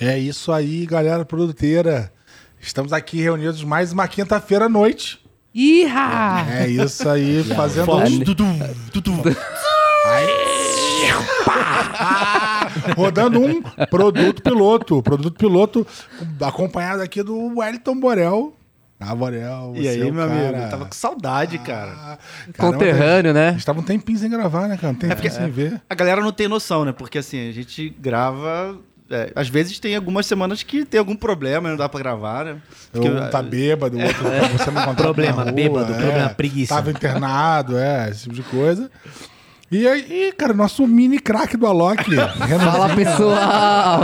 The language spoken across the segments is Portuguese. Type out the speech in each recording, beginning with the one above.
É isso aí, galera produteira. Estamos aqui reunidos mais uma quinta-feira à noite. Iha! É isso aí, fazendo um... Pá! Rodando um produto piloto. Produto piloto acompanhado aqui do Wellington Borel. Ah, Borel, E você aí, é meu amigo? cara. Eu tava com saudade, cara. Ah, caramba, Conterrâneo, A né? gente tava um tempinho sem gravar, né, cara? Um tempinho sem ver. A galera não tem noção, né? Porque assim, a gente grava. É, às vezes tem algumas semanas que tem algum problema e não dá pra gravar, né? Porque, Um tá bêbado, o outro você não encontrava Problema, na rua, bêbado, é. problema, preguiça. Tava internado, é, esse tipo de coisa. E aí, cara, nosso mini craque do Alok. Fala pessoal!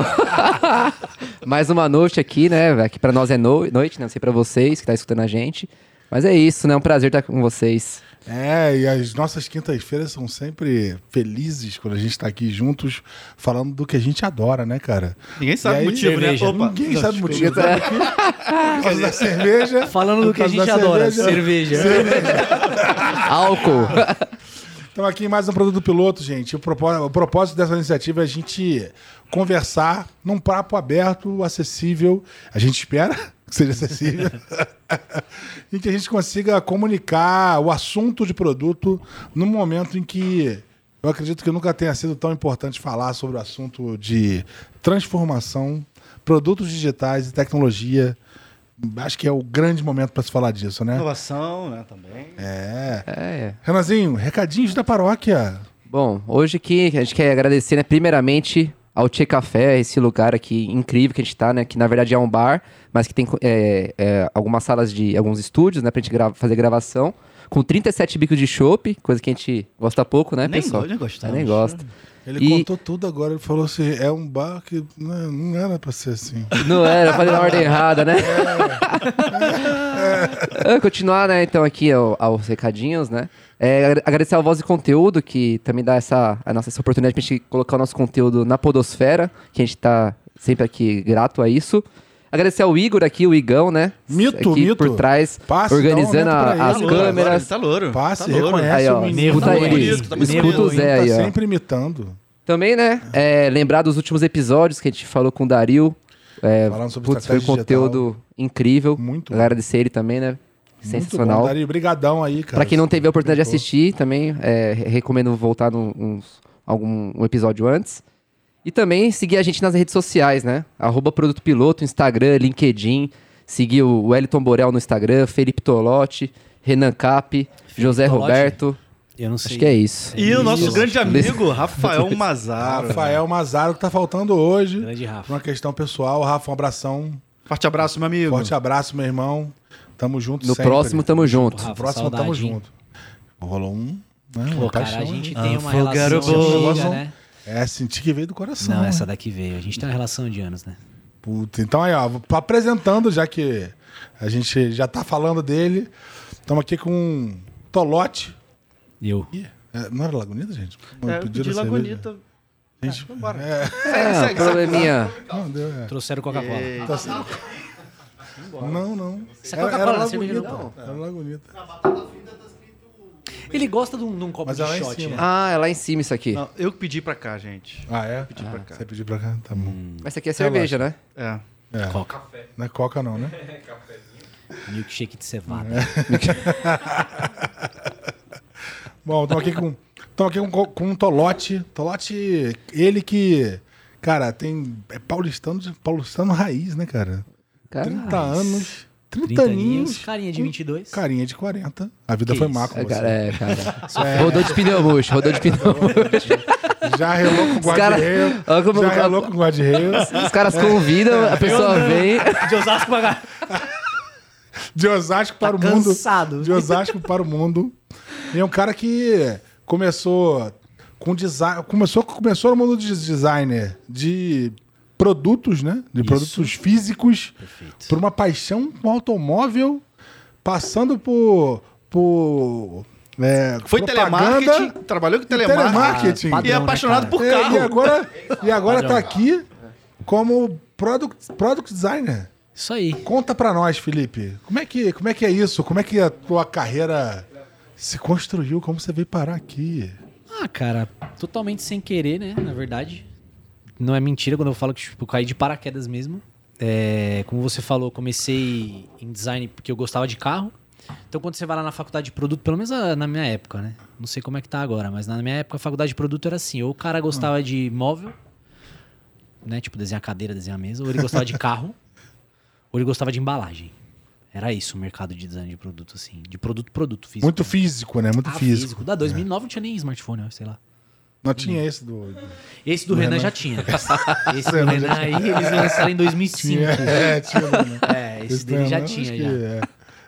Mais uma noite aqui, né? Aqui pra nós é no- noite, né? Não sei pra vocês que tá escutando a gente. Mas é isso, né? É um prazer estar com vocês. É, e as nossas quintas-feiras são sempre felizes quando a gente tá aqui juntos falando do que a gente adora, né, cara? Ninguém sabe aí, o motivo, cerveja. né? Opa, Ninguém não, sabe o motivo. Sabe aqui? Por causa da cerveja. Falando do que a gente adora, cerveja. Álcool! Então aqui em mais um produto piloto, gente. O propósito, o propósito dessa iniciativa é a gente conversar num papo aberto, acessível. A gente espera que seja acessível. e que a gente consiga comunicar o assunto de produto num momento em que eu acredito que nunca tenha sido tão importante falar sobre o assunto de transformação, produtos digitais e tecnologia. Acho que é o grande momento para se falar disso, né? Inovação, né? Também. É. É. Renanzinho, recadinhos da paróquia. Bom, hoje aqui a gente quer agradecer, né, primeiramente ao Tchê Café, esse lugar aqui incrível que a gente tá, né? Que na verdade é um bar, mas que tem é, é, algumas salas de. alguns estúdios, né, pra gente grava- fazer gravação. Com 37 bicos de chopp, coisa que a gente gosta pouco, né, Nem pessoal? go- nem gostamos. É, nem gosta. Ele E- contou tudo agora, ele falou assim, é um bar que não, não era pra ser assim. Não era, falei na ordem errada, né? É, Continuar, né, então, aqui ao- aos recadinhos, né? É, agra- agradecer ao Voz e Conteúdo, que também dá essa, a nossa, essa oportunidade pra gente colocar o nosso conteúdo na podosfera, que a gente tá sempre aqui grato a isso. Agradecer ao Igor aqui, o Igão, né? Mito, aqui mito. por trás, Passe, um organizando a- as Tá louro agora, câmeras. ele Tá louro. Passe, tá louro. reconhece Aí, ó, o menino. escuta Tá ele, bonito, tá bonito. escuta o Zé tá aí, ó. sempre imitando. Também, né, é, lembrar dos últimos episódios que a gente falou com o Dario. É, Falando sobre putz, foi um conteúdo incrível. Muito. Agradecer ele também, né? Muito Sensacional. bom, Dari, brigadão aí, cara. Pra quem não teve a oportunidade de assistir, também é, re- recomendo voltar num uns- algum um episódio antes. E também seguir a gente nas redes sociais, né? Arroba Produto Piloto, Instagram, LinkedIn. Seguir o Wellington Borel no Instagram, Felipe Tolotti, Renan Cap, José Tolotti? Roberto. Eu não sei. Acho que é isso. E o nosso Isso. grande amigo, Rafael Mazaro. Rafael Mazaro, que tá faltando hoje. Grande Por Rafa. uma questão pessoal. Rafa, um abração. Forte abraço, meu amigo. Forte abraço, meu irmão. Tamo junto No sempre. próximo, tamo junto. Rafa, No próximo, tamo saudade, hein? junto. Rolou um... Né, Pô, uma cara, paixão, a gente hein? tem uma Afogaram relação antiga, bolso. né? É, senti que veio do coração. Não, né? essa daqui veio. A gente tem uma relação de anos, né? Puta, então aí, ó, vou apresentando, já que a gente já tá falando dele. Estamos aqui com Tolote. Eu. Ih, é, não era Lagunita, gente? É, eu Pediram pedi cerveja. Lagunita. Gente, Vambora. é, Ah, probleminha. não, deu, é. Trouxeram Coca-Cola. Tá certo. Não, não. Isso é Era, Coca-Cola, era cerveja Lagunita. não. Era Lagunita. Ele gosta de um, de um copo Mas de é lá shot, né? Ah, é lá em cima isso aqui. Não, eu que pedi pra cá, gente. Ah, é? Pedi pra cá. Você pediu pra cá? Tá bom. Mas isso aqui é cerveja, né? É. É. Coca. Não é coca, não, né? Milkshake de cevada. Bom, estamos aqui com. Estamos aqui com, com um Tolote. Tolote, ele que. Cara, tem. É paulistano, de- paulistano raiz, né, cara? Cara, 30 anos. 30, 30 aninhos. carinha de com 22. Carinha de 40. A vida Que foi má com é, você. cara, é, cara. Rodou de pneu murcho, rodou de pneu murcho. Já relou com cara- guarda-reio. Já relou com guarda-reio. Os caras convidam, a pessoa vem. De Osasco pra cá. De Osasco para Tá o mundo. cansado. De Osasco para o mundo. E é um cara que começou com design. Começou, começou no mundo de designer de produtos, né? De produtos físicos. Perfeito. Por uma paixão com automóvel, passando por. por é, Foi telemarketing, trabalhou com e telemarketing. telemarketing. Ah, padrão, E é apaixonado né, por É, carro. e agora, e agora tá aqui como product, product designer. Isso aí. Conta pra nós, Felipe. Como é que, como é que é isso? Como é que a tua carreira se construiu? Como você veio parar aqui? Ah, cara, totalmente sem querer, né? Na verdade. não é mentira quando eu falo que tipo, eu caí de paraquedas mesmo. É, como você falou, eu comecei em design porque eu gostava de carro. Então, quando você vai lá na faculdade de produto, pelo menos ah, na minha época, né? Não sei como é que tá agora, mas na minha época a faculdade de produto era assim: ou o cara gostava de móvel, né? Tipo, desenhar cadeira, desenhar mesa, ou ele gostava de carro, ou ele gostava de embalagem. Era isso o mercado de design de produto, assim. De produto, produto físico. Muito físico, né? Muito Ah, físico. Da 2009 não tinha nem smartphone, sei lá. Não tinha esse do. Esse do Do Renan Renan. já tinha. Esse do Renan aí, eles lançaram em 2005. Tinha, é, tinha. né? É, esse dele não, já tinha, já. é.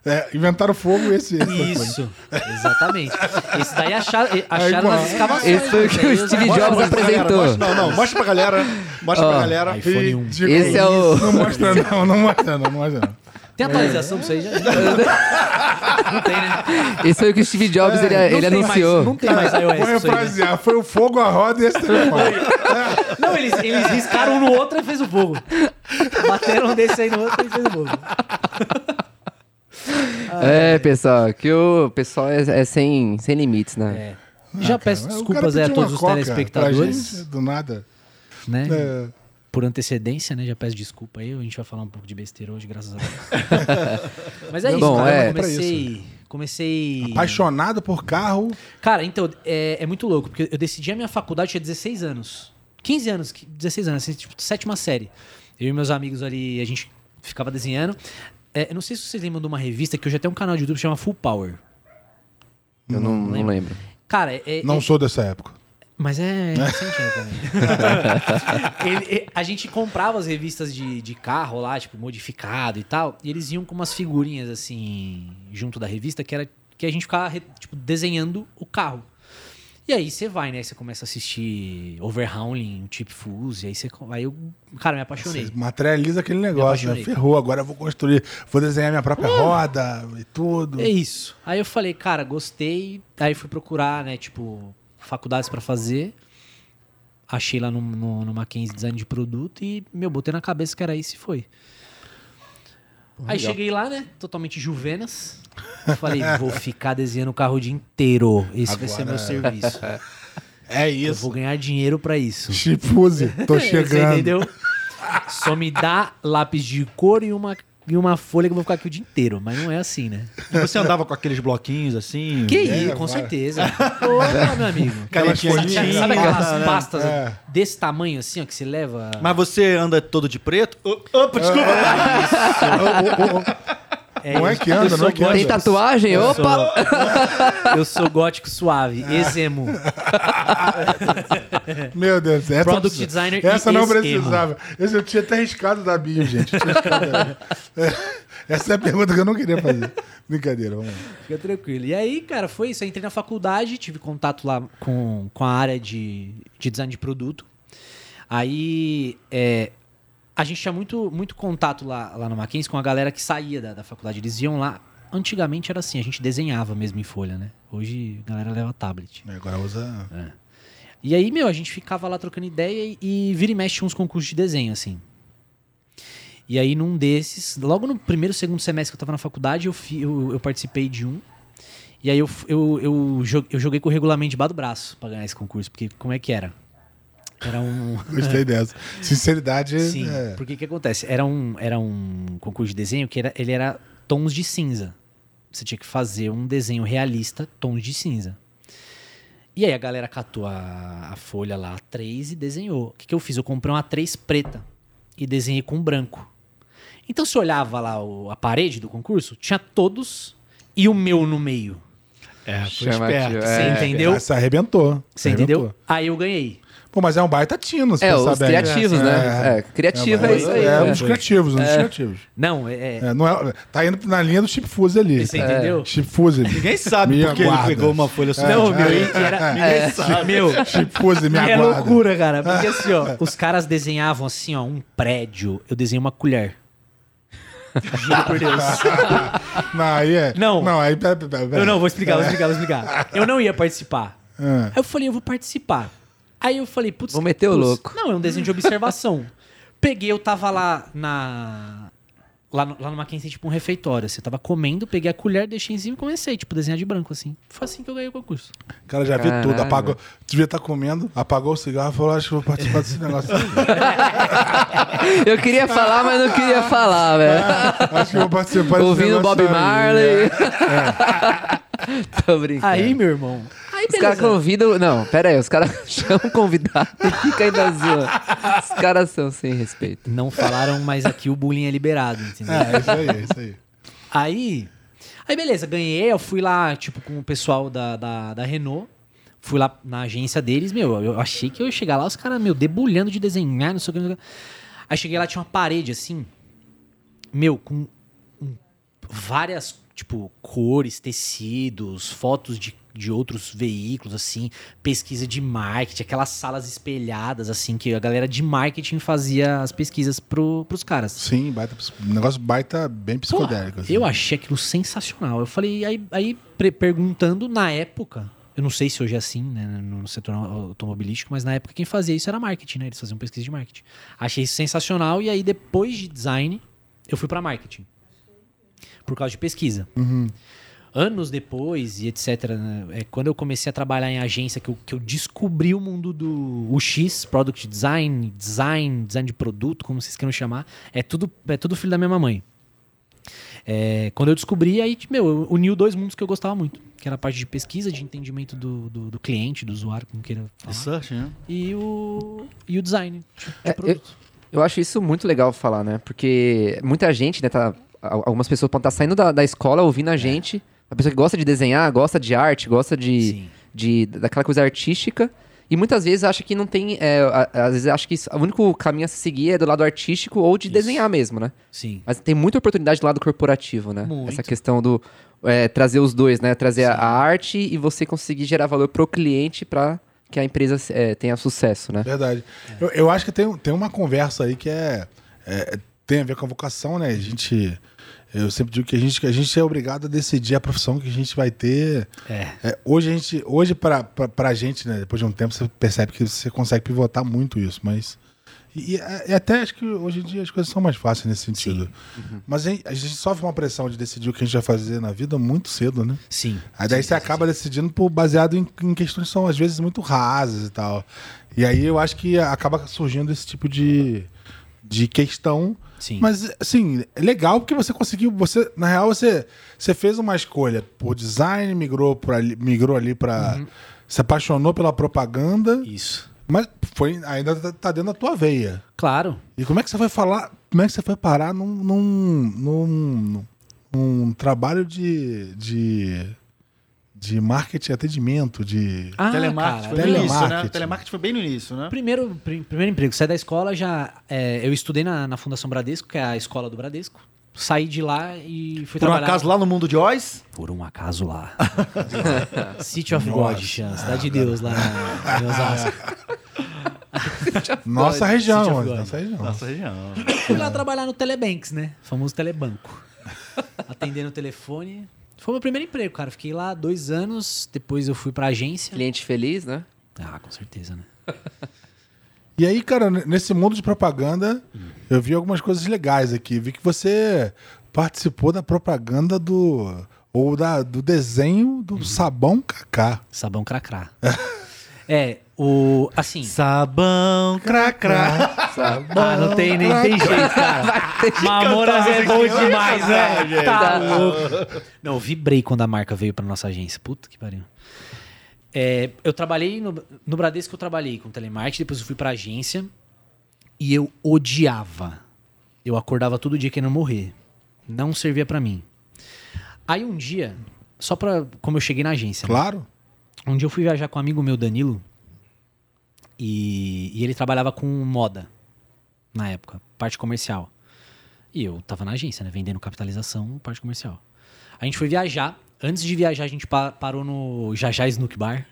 É, inventaram fogo esse. esse Isso, exatamente. Esse daí acharam, acharam igual. nas escavações. Esse foi o que o E Steve Jobs pra galera, apresentou. mostra- não, não, mostra pra galera. Mostra pra Ó, galera. iPhone 1. Digo, Esse é o- Não mostra, não, não mostra, não, não mostra, não. Tem atualização disso aí já? Não tem, né? Esse foi o que o Steve Jobs ele, Não ele tem anunciou. Mais, não tem mais iOS. Vou isso aí, né? foi o fogo, a roda e esse telefone. Não, eles, eles riscaram um no outro e fez o fogo. Bateram um desse aí no outro e fez o fogo. É, pessoal, que o pessoal é, é sem, sem limites, né? É. Já Ah, peço cara, desculpas aí a pediu todos uma os coca telespectadores, gente, do nada. né? É. Por antecedência, né? Já peço desculpa aí. A gente vai falar um pouco de besteira hoje, graças a Deus. Mas é isso, Bom, cara. é. Eu comecei... Comecei... Apaixonado por carro. Cara, então, é, é muito louco, porque eu decidi a minha faculdade, eu tinha 16 anos. 15 anos, que- 16 anos, assim, tipo, sétima série. Eu e meus amigos ali, a gente ficava desenhando. É, eu não sei se vocês lembram de uma revista que hoje até um canal de YouTube que chama Full Power. Eu não, não lembro. lembro. Cara, é, Não é- sou dessa época. Mas é recente né, também. Ele- é, a gente comprava as revistas de, de carro lá, tipo, modificado e tal, e eles iam com umas figurinhas assim, junto da revista, que era que a gente ficava tipo, desenhando o carro. E aí você vai, né? Você começa a assistir Overhauling, Chip Fuse, aí você. Aí eu, cara, me apaixonei. Você materializa aquele negócio, né? Ferrou, agora eu vou construir, vou desenhar minha própria roda e tudo. É isso. Aí eu falei, cara, gostei. Aí fui procurar, né, tipo, faculdades pra fazer. Achei lá no, no, no Mackenzie Design de Produto e, meu, botei na cabeça que era isso e foi. Aí legal. cheguei lá, né, totalmente juvenas. Falei, vou ficar desenhando o carro o dia inteiro. Esse vai ser Agora- meu serviço. É Eu vou isso. ganhar dinheiro pra isso. Chipuse, tô Você chegando. entendeu? Só me dá lápis de cor e uma, e uma folha que eu vou ficar aqui o dia inteiro. Mas não é assim, né? E você andava com aqueles bloquinhos assim? Que É, isso, com vai. certeza. Ô, meu amigo. Canetinha tinta, Sabe aquelas né? pastas É. desse tamanho assim, ó, que se leva. Mas você anda todo de preto? Opa, desculpa. Não é que anda, não é que Tem anda. gótico- tatuagem? eu Opa! sou- Eu sou gótico suave, exemo. Meu Deus, essa, Product precisa- designer e essa não precisava. Esse eu tinha até riscado da bio, gente. É, Essa é a pergunta que eu não queria fazer. Brincadeira, vamos lá. Fica tranquilo. E aí, cara, foi isso. Eu entrei na faculdade, tive contato lá com, com a área de, de design de produto. Aí, é, a gente tinha muito, muito contato lá, lá no Mackenzie com a galera que saía da, da faculdade. Eles iam lá. Antigamente era assim, a gente desenhava mesmo em folha, né? Hoje a galera leva tablet. Agora usa. E aí, meu, a gente ficava lá trocando ideia e, e vira e mexe uns concursos de desenho, assim. E aí, num desses, logo no primeiro, segundo semestre que eu tava na faculdade, eu, fi- eu, eu participei de um. E aí eu, eu, eu, eu joguei com o regulamento debaixo do braço pra ganhar esse concurso. Porque como é que era? Era um. Gostei dessa. Sinceridade. Sim, é. porque o que acontece? Era um, era um concurso de desenho que era, ele era tons de cinza. Você tinha que fazer um desenho realista, tons de cinza. E aí a galera catou a, a folha lá, A3, e desenhou. O que, que eu fiz? Eu comprei uma A3 preta e desenhei com branco. Então você olhava lá o- a parede do concurso, tinha todos e o meu no meio. É, foi Chamativo, esperto. é. Você entendeu? Essa arrebentou. Você Arrebentou. entendeu? Aí eu ganhei. Pô, mas é um baita tino, se É, pensar os bem. criativos, né? É, criativo é, isso aí. É, um né? dos criativos, um dos criativos. Não, é. é- É, não é, tá indo na linha do Chip Fuse ali. Você entendeu? Chip Fuse. Ninguém sabe Me porque aguarda. ele pegou uma folha só. Não, é, meu, é, que era. Ninguém sabe. Meu, Chip Fuse, me é aguarda. loucura, cara. Porque assim, ó, os caras desenhavam assim, ó, um prédio. Eu desenhei uma colher. Juro por Deus. Não, aí é. Não. Não, aí. Pera, pera, pera. Eu não, vou explicar, vou explicar, vou explicar. Eu não ia participar. Aí eu falei, eu vou participar. Aí eu falei, putz. Vou meter o putz, louco. Não, é um desenho de observação. Peguei, eu tava lá na. Lá, no, lá no Mackenzie tipo um refeitório. Você tava comendo, peguei a colher, deixei em cima e comecei, tipo, desenhar de branco, assim. Foi assim que eu ganhei o concurso. O cara já viu Caralho. tudo, apagou. Devia estar comendo, apagou o cigarro e falou: Acho que vou participar desse negócio. aí." Eu queria falar, mas não queria falar, velho. Acho que vou participar desse Ouvindo negócio Bob aí." Marley. Tô brincando. Aí, meu irmão. Aí, Os caras convidam. Não, pera aí, os caras chamam convidado e fica ainda zoando. Os caras são sem respeito. Não falaram, mas aqui o bullying é liberado, entendeu? É, é isso aí, é isso aí. Aí. Aí, beleza, ganhei. Eu fui lá, tipo, com o pessoal da, da, da Renault. Fui lá na agência deles, meu. Eu achei que eu ia chegar lá, os caras, meu, debulhando de desenhar, não sei o que. não sei o que. Aí cheguei lá, tinha uma parede assim. Meu, com várias, tipo, cores, tecidos, fotos de, de outros veículos, assim, pesquisa de marketing, aquelas salas espelhadas, assim, que a galera de marketing fazia as pesquisas pro, pros caras. Sim, baita, um negócio baita bem psicodélico. Porra, assim. Eu achei aquilo sensacional. Eu falei, aí, aí perguntando na época, eu não sei se hoje é assim, né, no setor automobilístico, mas na época quem fazia isso era marketing, né? Eles faziam pesquisa de marketing. Achei isso sensacional e aí depois de design, eu fui pra marketing. Por causa de pesquisa. Anos depois e etc, né, é, quando eu comecei a trabalhar em agência, que eu, que eu descobri o mundo do UX, Product Design, Design, Design de produto, como vocês queiram chamar, é tudo, é tudo filho da mesma mãe. É, quando eu descobri, aí, meu, eu uniu dois mundos que eu gostava muito. Que era a parte de pesquisa, de entendimento do, do, do cliente, do usuário, como queira falar. Research, né? E o, e o design de, de É, eu, produto. eu acho isso muito legal falar, né? Porque muita gente, né, tá. al- Algumas pessoas podem estar saindo da, da escola ouvindo a gente. A pessoa que gosta de desenhar, gosta de arte, gosta de, de daquela coisa artística. E muitas vezes acha que não tem. é, às vezes acha que isso- o único caminho a se seguir é do lado artístico ou de desenhar mesmo, né? Sim. Mas tem muita oportunidade do lado corporativo, né? Muito. Essa questão do é, trazer os dois, né? Trazer a, a arte e você conseguir gerar valor pro cliente para que a empresa é, tenha sucesso, né? Verdade. Eu, eu acho que tem, tem uma conversa aí que é, é- tem a ver com a vocação, né? A gente. Eu sempre digo que a gente, que a gente é obrigado a decidir a profissão que a gente vai ter. É. É, hoje a gente. Hoje, pra, pra, pra gente, né? Depois de um tempo, você percebe que você consegue pivotar muito isso, mas. E, e- e até acho que hoje em dia as coisas são mais fáceis nesse sentido. Mas a gente, a gente sofre uma pressão de decidir o que a gente vai fazer na vida muito cedo, né? Sim. Aí daí Sim, você sim, acaba decidindo por, baseado em, em questões que são às vezes muito rasas e tal. E aí eu acho que acaba surgindo esse tipo de, de questão. Sim. Mas, assim, é legal porque você conseguiu. Você, na real, você, você fez uma escolha por design, migrou, por ali, migrou ali pra. Uhum. Se apaixonou pela propaganda, Isso. mas foi, ainda tá- tá dentro da tua veia. Claro. E como é que você foi falar? Como é que você foi parar num, num, num, num trabalho de, de, de marketing e atendimento, de. Ah, telemarketing cara, foi no início, né? telemarketing. Telemarketing foi bem no início, né? Primeiro, pri- primeiro emprego, saí da escola, já. é, eu estudei na, na Fundação Bradesco, que é a escola do Bradesco. Saí de lá e fui Por um trabalhar. acaso lá no mundo de Oz? Por um acaso lá. City of God, chama, Cidade de Deus, lá em Osasco. Nossa região, nossa região. Nossa região. Fui lá trabalhar no Telebanks, né? Famoso telebanco. Atendendo o telefone. Foi meu primeiro emprego, cara. Fiquei lá dois anos, depois eu fui pra agência. Cliente feliz, né? Ah, com certeza, né? E aí, cara, nesse mundo de propaganda, eu vi algumas coisas legais aqui. Vi que você participou da propaganda do. Ou da, do desenho do sabão Cacá. Sabão cracrá. é, o. Assim. Sabão cracrá. Ah, não tem nem tem jeito, cara. Mamonas é bom demais, né? Tá louco. Não, eu vibrei quando a marca veio pra nossa agência. Puta que pariu. É, eu trabalhei no, no Bradesco, eu trabalhei com telemarketing, depois eu fui pra agência e eu odiava. Eu acordava todo dia querendo morrer. Não servia pra mim. Aí um dia, só pra. Como eu cheguei na agência. né? Claro. Um dia eu fui viajar com um amigo meu, Danilo, e, e ele trabalhava com moda na época, parte comercial. E eu tava na agência, né? Vendendo capitalização, parte comercial. A gente foi viajar. Antes de viajar, a gente pa- parou no Jajá Snook Bar.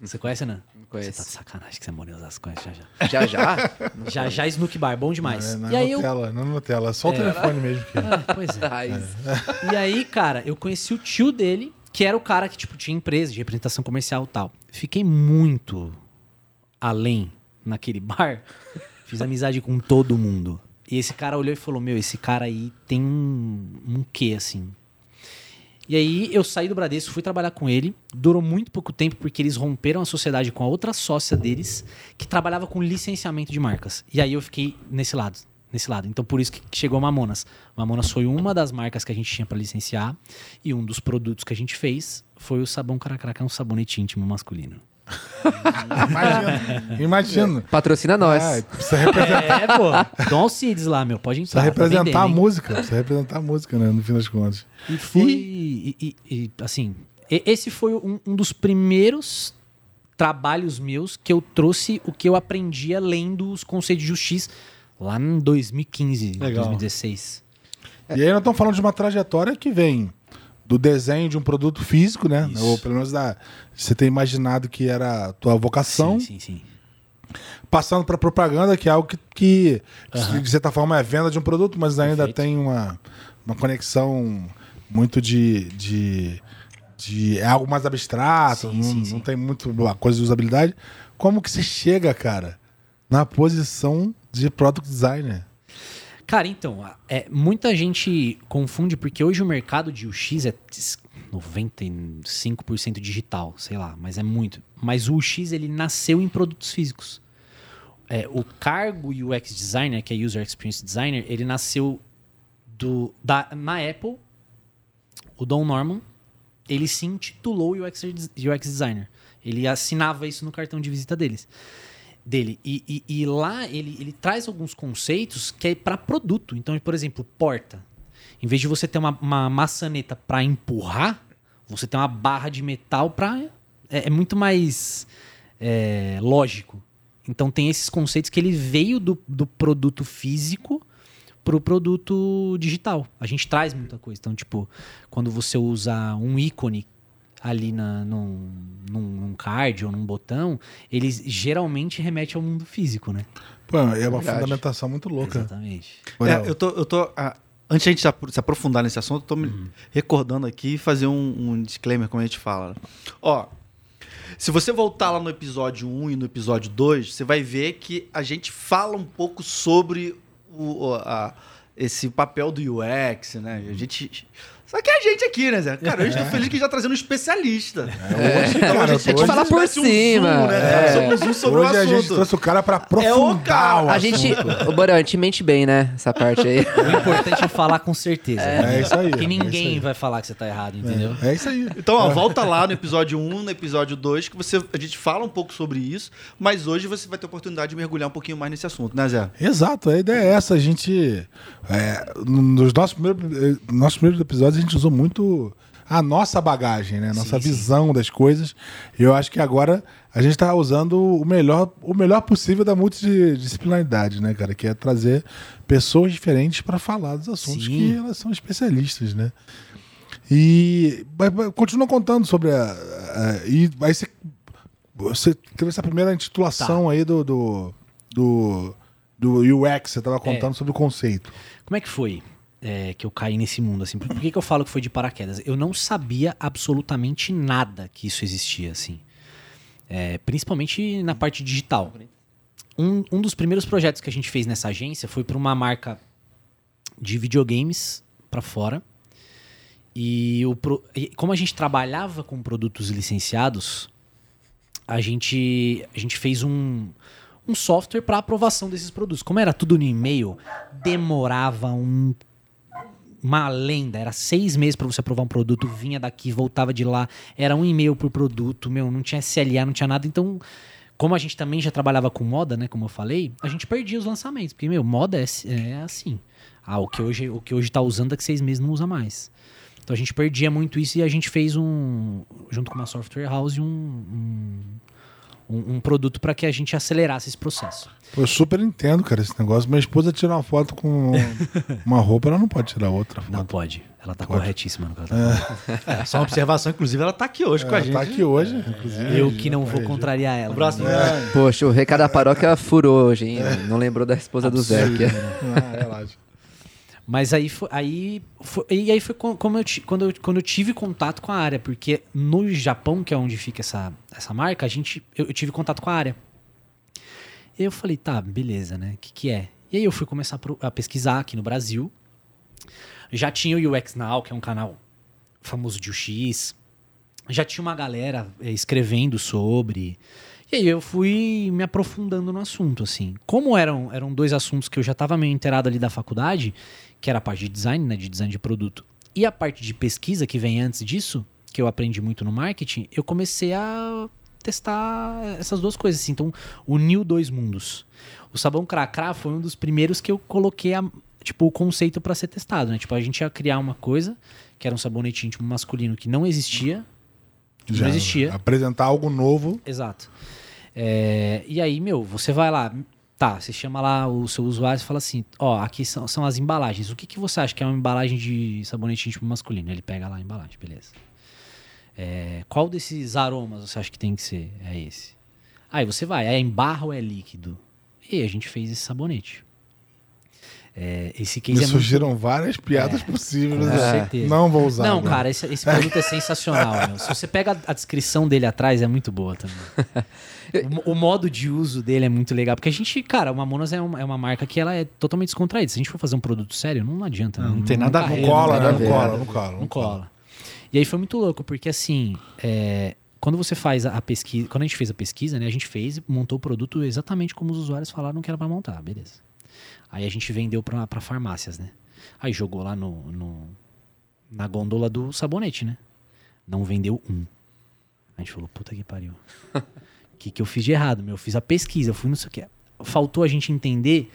Você conhece, Ana? Não Você conheço. tá de sacanagem que você mora em Osasco, conhece Jajá. Já já? Jajá Snook Bar, bom demais. É, não e é aí eu Nutella, não é Nutella, só o telefone mesmo. Que... Ah, pois é. Raiz. E aí, cara, eu conheci o tio dele, que era o cara que, tipo, tinha empresa de representação comercial e tal. Fiquei muito além naquele bar. Fiz amizade com todo mundo. E esse cara olhou e falou: Meu, esse cara aí tem um, um quê, assim. E aí eu saí do Bradesco, fui trabalhar com ele. Durou muito pouco tempo porque eles romperam a sociedade com a outra sócia deles, que trabalhava com licenciamento de marcas. E aí eu fiquei nesse lado. Nesse lado. Então por isso que chegou a Mamonas. Mamonas foi uma das marcas que a gente tinha para licenciar. E um dos produtos que a gente fez foi o sabão Caracra, que é um sabonete íntimo masculino. Imagina. Imagina. Patrocina nós. Precisa representar, É, pô. Dom Alcides lá, meu. Pode precisa entrar. tá representar vendendo, a hein? música. Precisa representar a música, né? No fim das contas. E foi. E, e- e, assim, esse foi um, um dos primeiros trabalhos meus que eu trouxe o que eu aprendia lendo os conceitos de justiça lá em 2015, Legal. 2016. E aí nós estamos falando de uma trajetória que vem do desenho de um produto físico, né? Isso. Ou pelo menos da, você ter imaginado que era a tua vocação, Sim, sim, sim. passando para propaganda, que é algo que, que de certa forma é venda de um produto, mas ainda Perfeito. tem uma, uma conexão muito de, de, de é algo mais abstrato, Sim, não, sim, não tem muito a coisa de usabilidade. Como que você chega, cara, na posição de product designer? Cara, então, é, muita gente confunde porque hoje o mercado de UX é ts- 95% digital, sei lá, mas é muito. Mas o UX ele nasceu em produtos físicos. É, o cargo UX designer, que é User Experience Designer, ele nasceu do da, na Apple. O Don Norman, ele se intitulou UX, UX designer. Ele assinava isso no cartão de visita deles dele. E, e- e lá ele, ele traz alguns conceitos que é para produto. Então, por exemplo, porta. Em vez de você ter uma, uma maçaneta para empurrar, você tem uma barra de metal para. É, é muito mais é, lógico. Então, tem esses conceitos que ele veio do, do produto físico pro produto digital. A gente traz muita coisa. Então, tipo, quando você usa um ícone ali na, num, num, num card ou num botão, ele geralmente remete ao mundo físico, né? Pô, é uma Verdade. fundamentação muito louca. Exatamente. É, eu tô, eu tô ah, antes de a gente se apro- se aprofundar nesse assunto, eu tô me recordando aqui e fazer um, um disclaimer, como a gente fala. Ó, se você voltar lá no episódio 1 e no episódio 2, você vai ver que a gente fala um pouco sobre o, o- a- esse papel do UX, né? A gente. Só que é a gente aqui, né, Zé? Cara, eu estou feliz que a gente tá trazendo um especialista. hoje, Então, cara, a gente, hoje- Fala se por tivesse um cima. zoom, né? É. Sobre, um Hoje o a assunto. gente trouxe o cara pra É o aprofundar cara. o A gente. Ô, Borão, a gente mente bem, né? Essa parte aí. O importante é falar com certeza. É isso aí. Que é ninguém aí. vai falar que você tá errado, entendeu? É isso aí. Então, ó, volta lá no episódio 1, no episódio 2, que você, a gente fala um pouco sobre isso, mas hoje você vai ter a oportunidade de mergulhar um pouquinho mais nesse assunto, né, Zé? Exato, a ideia é essa. A gente. é, nos nossos primeiros, nossos primeiros episódios, a gente usou muito a nossa bagagem, né? A nossa Sim, sim. visão das coisas. E eu acho que agora a gente está usando o melhor, o melhor possível da multidisciplinaridade, né, cara? Que é trazer pessoas diferentes para falar dos assuntos Sim. que elas são especialistas, né? E continua contando sobre a. a- e aí você, você teve essa primeira intitulação aí do, do, do, do UX, você estava contando sobre o conceito. Como é que foi é, que eu caí nesse mundo, assim? Por, por que, que eu falo que foi de paraquedas? Eu não sabia absolutamente nada que isso existia, assim. É, principalmente na parte digital. Um, um dos primeiros projetos que a gente fez nessa agência foi para uma marca de videogames para fora. E, o pro- e como a gente trabalhava com produtos licenciados, a gente, a gente fez um, um software para aprovação desses produtos. Como era tudo no e-mail, demorava um, uma lenda. Era seis meses para você aprovar um produto, vinha daqui, voltava de lá. Era um e-mail por produto, meu, não tinha SLA, não tinha nada. Então, como a gente também já trabalhava com moda, né, como eu falei, a gente perdia os lançamentos. Porque, meu, moda é, é assim. Ah, o que hoje o que hoje tá usando daqui seis meses não usa mais. Então a gente perdia muito isso e a gente fez um, junto com uma software house, um, um, um- um produto para que a gente acelerasse esse processo. Eu super entendo, cara, esse negócio. Minha esposa tira uma foto com uma roupa, ela não pode tirar outra foto. Não pode. Ela tá Pode. corretíssima no que ela tá falando. É, só uma observação, inclusive, ela tá aqui hoje com a Ela gente. tá aqui hoje, inclusive. Eu que não vou É, contrariar ela. Um abraço, né? Poxa, o recado da paróquia furou hoje, hein? Não lembrou da esposa do Zé. Que é- Ah, relaxa. Mas aí foi, aí foi, e aí foi co- como eu, quando, eu, quando eu tive contato com a área, porque no Japão, que é onde fica essa, essa marca, a gente, eu, eu tive contato com a área. Eu falei, tá, beleza, né? O que, que é? E aí eu fui começar a pesquisar aqui no Brasil. Já tinha o UX Now, que é um canal famoso de UX. Já tinha uma galera eh, escrevendo sobre. E aí eu fui me aprofundando no assunto, assim. Como eram, eram dois assuntos que eu já estava meio inteirado ali da faculdade, que era a parte de design, né, de design de produto, e a parte de pesquisa que vem antes disso, que eu aprendi muito no marketing, eu comecei a testar essas duas coisas, assim. Então, uniu dois mundos. O sabão cracrá foi um dos primeiros que eu coloquei a- tipo o conceito para ser testado, né? Tipo, a gente ia criar uma coisa que era um sabonete íntimo masculino que não existia, Já não existia. Apresentar algo novo. Exato. É, e aí, meu, você vai lá, tá, você chama lá o seu usuário e fala assim, ó, aqui são, são as embalagens. O que, que você acha que é uma embalagem de sabonete íntimo masculino? Ele pega lá a embalagem, beleza. É, qual desses aromas você acha que tem que ser? É esse. Aí você vai, é em barra ou é líquido? E a gente fez esse sabonete. É, esse case Me é muito surgiram várias piadas possíveis. com né? certeza. Não vou usar. Não, agora. cara, esse, esse produto é sensacional. meu. Se você pega a, descrição dele atrás, é muito boa também. O, o modo de uso dele é muito legal. Porque a gente, cara, o Mamonas é uma, é uma marca que ela é totalmente descontraída. Se a gente for fazer um produto sério, não adianta. Não, não tem nada a ver, Não cola, né? ver, Não cola, não cola. Não cola. E aí foi muito louco, porque assim, é, quando você faz a, a pesquisa, quando a gente fez a pesquisa, né, a gente fez, montou o produto exatamente como os usuários falaram que era pra montar, beleza. Aí a gente vendeu pra, pra farmácias, né? Aí jogou lá no, no- na gôndola do sabonete, né? Não vendeu um. A gente falou, puta que pariu. O que, que eu fiz de errado, meu? Eu fiz a pesquisa, eu fui não sei o que. Faltou a gente entender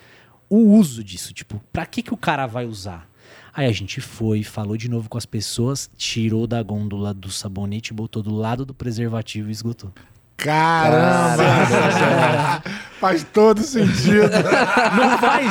o uso disso. Tipo, pra que, que o cara vai usar? Aí a gente foi, falou de novo com as pessoas, tirou da gôndola do sabonete, botou do lado do preservativo e esgotou. Caramba! Faz todo sentido. Não faz!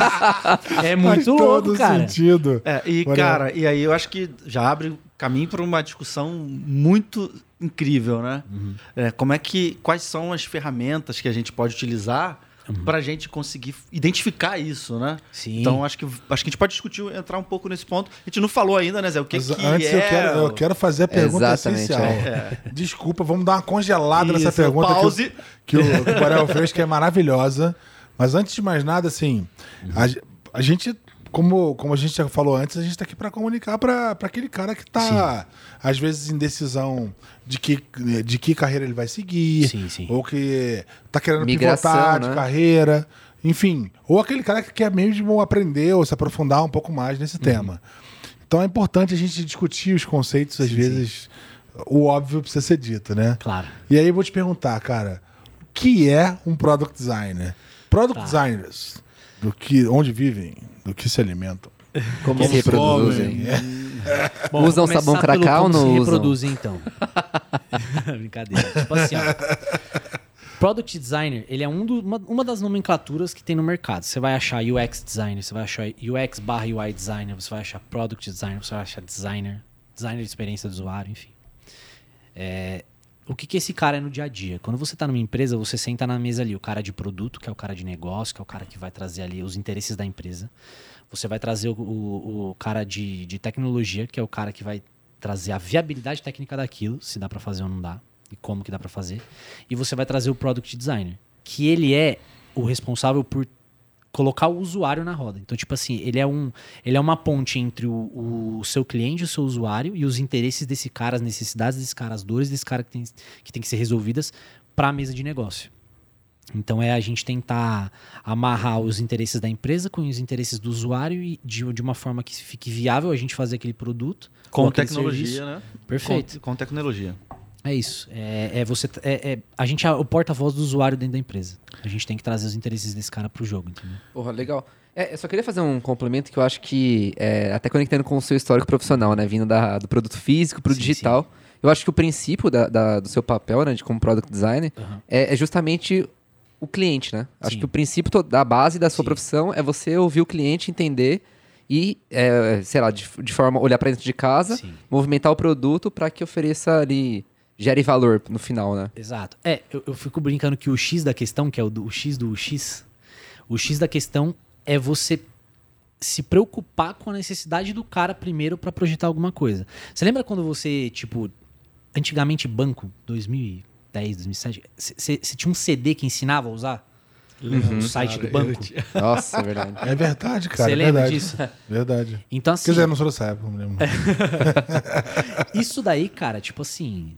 É Faz muito todo louco, cara. sentido. É, e Olha- cara, e aí eu acho que já abre caminho para uma discussão muito incrível, né? Uhum. É, como é que quais são as ferramentas que a gente pode utilizar para a gente conseguir identificar isso, né? Uhum. Sim. Então acho que acho que a gente pode discutir, entrar um pouco nesse ponto. A gente não falou ainda, né, Zé? O que, Mas que antes é? eu, quero, eu quero fazer a pergunta Exatamente, essencial. é. Desculpa, vamos dar uma congelada nessa Isso, pergunta pause. que, o- que Borel fez, que é maravilhosa. Mas antes de mais nada, assim, a, ge- a gente, como, como a gente já falou antes, a gente tá aqui para comunicar para aquele cara que tá, às vezes, em decisão de que, de que carreira ele vai seguir, Sim, sim. ou que tá querendo Migração, pivotar de né? carreira, enfim. Ou aquele cara que quer mesmo aprender ou se aprofundar um pouco mais nesse Uhum. tema. Então é importante a gente discutir os conceitos, às vezes o óbvio precisa ser dito, né? Claro. E aí eu vou te perguntar, cara, o que é um product designer? Product Tá. designers, do que, onde vivem, do que se alimentam. Como se reproduzem. Bom, Usam sabão pelo cracau ou como não se usam? reproduzem, então. Brincadeira. Tipo assim, ó. Product designer, ele é um do- uma, uma das nomenclaturas que tem no mercado. Você vai achar UX designer, você vai achar UX barra UI designer, você vai achar product designer, você vai achar designer, designer de experiência do usuário, enfim. É, o que, que esse cara é no dia a dia? Quando você está numa empresa, você senta na mesa ali, o cara de produto, que é o cara de negócio, que é o cara que vai trazer ali os interesses da empresa. Você vai trazer o, o- o cara de, de tecnologia, que é o cara que vai trazer a viabilidade técnica daquilo, se dá para fazer ou não dá, e como que dá para fazer. E você vai trazer o product designer, que ele é o responsável por colocar o usuário na roda. Então, tipo assim, ele é, um, ele é uma ponte entre o, o seu cliente, o seu usuário e os interesses desse cara, as necessidades desse cara, as dores desse cara que tem que, tem que ser resolvidas para a mesa de negócio. Então é a gente tentar amarrar os interesses da empresa com os interesses do usuário e de, de uma forma que fique viável a gente fazer aquele produto com tecnologia, serviço. né? Perfeito. Com, com tecnologia. É isso. É, é você. É, é- a gente é o porta-voz do usuário dentro da empresa. A gente tem que trazer os interesses desse cara pro jogo, entendeu? Porra, legal. É, eu só queria fazer um complemento que eu acho que, é, até conectando com o seu histórico profissional, né? Vindo da- do produto físico pro Sim, digital. Eu acho que o princípio da- da- do seu papel, né, de como product designer, Aham. é, justamente o cliente, né? Acho Sim. que o princípio da base da sua Sim. profissão é você ouvir o cliente, entender e, é, sei lá, de, de forma olhar para dentro de casa, Sim. movimentar o produto para que ofereça ali, gere valor no final, né? Exato. É, eu, eu fico brincando que o X da questão, que é o, do, o X do X, o X da questão é você se preocupar com a necessidade do cara primeiro pra projetar alguma coisa. Você lembra quando você, tipo, antigamente banco, 2010, 2007, você tinha um CD que ensinava a usar? no site do banco. Nossa, é verdade. É verdade, cara. Você é lembra verdade. disso? Verdade. Então, assim, Quer dizer, não sou dessa época, não lembro. isso daí, cara, tipo assim.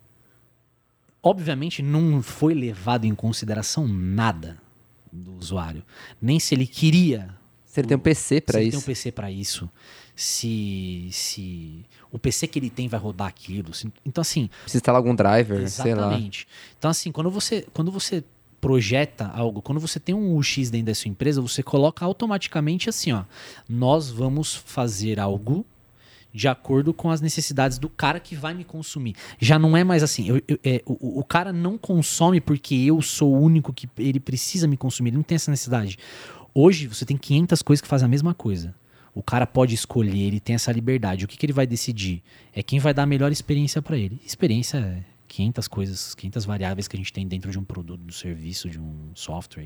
Obviamente não foi levado em consideração nada do usuário. Nem se ele queria. Se ele tem um PC pra se ele isso. tem um PC pra isso. Se, se o PC que ele tem vai rodar aquilo. se- então, assim, Precisa instalar algum driver, sei lá. Exatamente. Então, assim, quando você, quando você projeta algo, quando você tem um UX dentro da sua empresa, você coloca automaticamente assim, ó. Nós vamos fazer algo de acordo com as necessidades do cara que vai me consumir. Já não é mais assim. eu- eu- é, o, o cara não consome porque eu sou o único que ele precisa me consumir. Ele não tem essa necessidade. Hoje você tem 500 coisas que fazem a mesma coisa. O cara pode escolher, ele tem essa liberdade. O que, que ele vai decidir? É quem vai dar a melhor experiência para ele. Experiência é 500 coisas, 500 variáveis que a gente tem dentro de um produto, do serviço, de um software.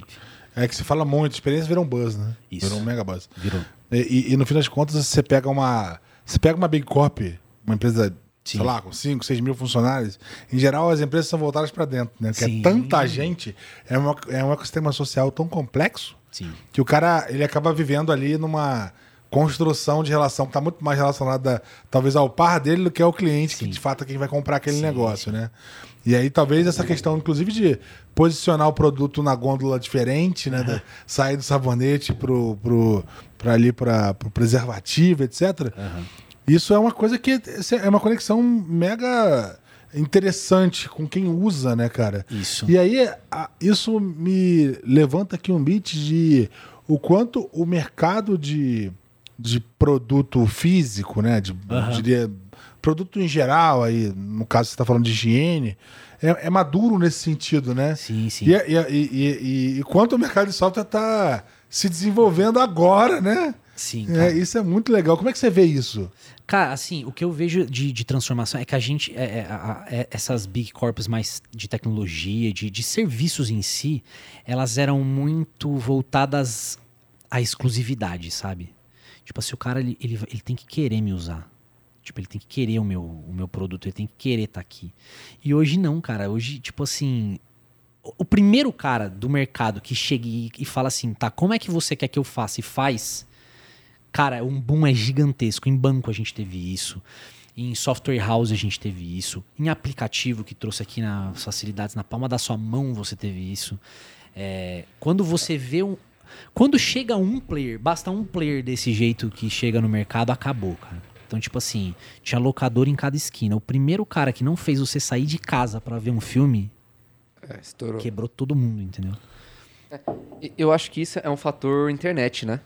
É que se fala muito, experiência virou um buzz, né? Isso. Virou um mega buzz. Virou. E, e- e no fim das contas, você pega uma. Você pega uma Big Corp, uma empresa, Sim. sei lá, com 5, 6 mil funcionários. Em geral, as empresas são voltadas para dentro, né? Porque Sim. é tanta gente, é, uma, é um ecossistema social tão complexo Sim. que o cara ele acaba vivendo ali numa construção de relação que está muito mais relacionada talvez ao par dele do que ao cliente que Sim. de fato é quem vai comprar aquele negócio, né? E aí talvez essa questão, inclusive, de posicionar o produto na gôndola diferente, né? da- sair do sabonete pro, pro, pra ali para pro preservativo, etc. Isso é uma coisa que é uma conexão mega interessante com quem usa, né, cara? Isso. E aí, a- isso me levanta aqui um beat de o quanto o mercado de, de produto físico, né? De, eu diria, produto em geral, aí, no caso você está falando de higiene, é, é maduro nesse sentido, né? Sim, sim. E, e, e, e- e quanto o mercado de software está se desenvolvendo agora, né? Sim, É, isso é muito legal. Como é que você vê isso? Cara, assim, o que eu vejo de, de transformação é que a gente, é- é- é- essas big corps mais de tecnologia, de, de serviços em si, elas eram muito voltadas à exclusividade, sabe? Tipo assim, o cara, ele, ele, ele tem que querer me usar. Tipo, ele tem que querer o meu, o meu produto, ele tem que querer estar aqui. E hoje não, cara. Hoje, tipo assim, o- primeiro cara do mercado que chega e, fala assim, tá, como é que você quer que eu faça e faz, cara, um boom é gigantesco. Em banco a gente teve isso. Em software house a gente teve isso. Em aplicativo que trouxe aqui nas facilidades, na palma da sua mão você teve isso. É, quando você vê um. Quando chega um player, basta um player desse jeito que chega no mercado, acabou, cara. Então, tipo assim, tinha locador em cada esquina. O primeiro cara que não fez você sair de casa pra ver um filme É, estourou. quebrou todo mundo, entendeu? E- Eu acho que isso é um fator internet, né?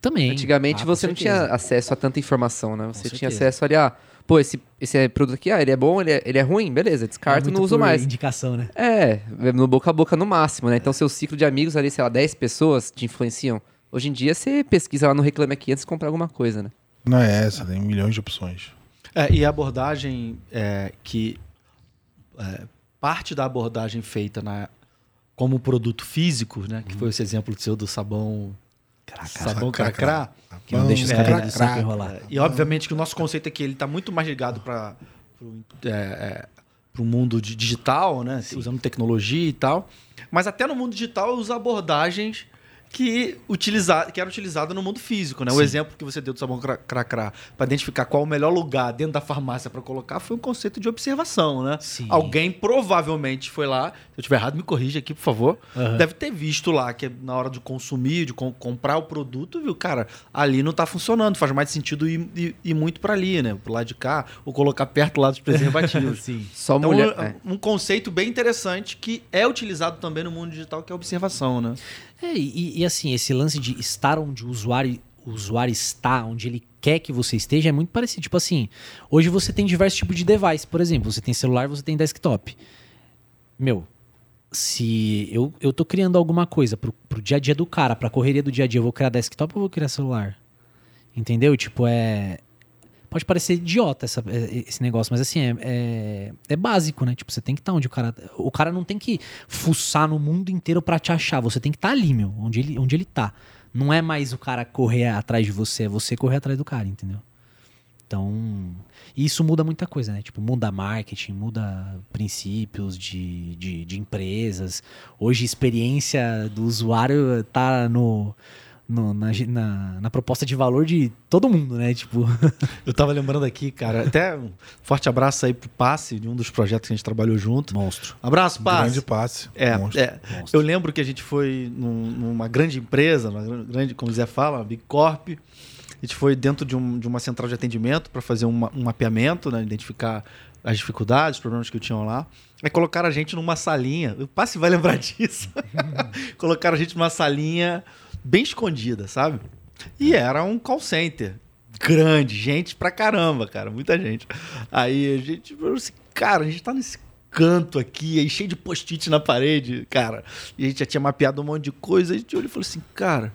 Também. Antigamente Ah, você não tinha acesso a tanta informação, né? Você tinha acesso ali, ah, pô, esse, esse produto aqui, ah, ele é bom, ele é, ele é ruim, beleza, É descarto, muito não uso por mais. indicação, né? É, no boca a boca no máximo, né? Então seu ciclo de amigos ali, sei lá, 10 pessoas te influenciam. Hoje em dia você pesquisa lá no Reclame Aqui antes de comprar alguma coisa, né? Não é essa, tem milhões de opções. É, e a abordagem é, que é, parte da abordagem feita na, como produto físico, né? Que foi esse exemplo seu do sabão, sabão cracrá. Que não deixa os É, cabelos saco enrolar. E obviamente que o nosso conceito aqui ele está muito mais ligado para o mundo de- digital, né? Usando tecnologia e tal. Mas até no mundo digital usa abordagens que, utiliza, que era utilizada no mundo físico, né? O Sim. exemplo que você deu do sabão cra- cracrá para identificar qual o melhor lugar dentro da farmácia para colocar foi um conceito de observação, né? Sim. Alguém provavelmente foi lá, se eu estiver errado me corrija aqui, por favor. Aham. Deve ter visto lá que na hora de consumir, de com- comprar o produto, viu, cara, ali não tá funcionando, faz mais sentido ir, ir- ir muito para ali, né? Pro lado de cá, ou colocar perto lá dos preservativos. Sim. Só Então, mulher. um, é. um conceito bem interessante que é utilizado também no mundo digital, que é a observação, né? É, e, e assim, esse lance de estar onde o usuário, o usuário está, onde ele quer que você esteja, é muito parecido. Tipo assim, hoje você tem diversos tipos de device. Por exemplo, você tem celular, você tem desktop. Meu, se eu, eu tô criando alguma coisa pro, pro dia a dia do cara, pra correria do dia a dia, eu vou criar desktop ou vou criar celular? Entendeu? Tipo, é. Pode parecer idiota essa- é- esse negócio, mas assim, é, é, é básico, né? Tipo, você tem que estar onde o cara. O cara não tem que fuçar no mundo inteiro pra te achar. Você tem que estar ali, meu, onde ele, onde ele tá. Não é mais o cara correr atrás de você, é você correr atrás do cara, entendeu? Então, isso muda muita coisa, né? Tipo, muda marketing, muda princípios de, de, de empresas. Hoje, experiência do usuário tá no, no- na, na, na proposta de valor de todo mundo, né? Tipo, Eu tava lembrando aqui, cara, até um forte abraço aí pro Passe, de um dos projetos que a gente trabalhou junto. monstro. Abraço, Passe. Grande passe. É, Monstro. é. eu lembro que a gente foi num- numa grande empresa, numa gran- grande, como o Zé fala, uma Big Corp. A gente foi dentro de, um- de uma central de atendimento para fazer uma- um mapeamento, né, identificar as dificuldades, os problemas que tinham lá. Aí colocaram a gente numa salinha. O Passe vai lembrar disso. colocaram a gente numa salinha bem escondida, sabe? E era um call center. Grande, gente pra caramba, cara, muita gente. Aí a gente assim, cara, a gente tá nesse canto aqui, aí cheio de post-it na parede, cara. E a gente já tinha mapeado um monte de coisa. A gente olhou e falou assim, cara,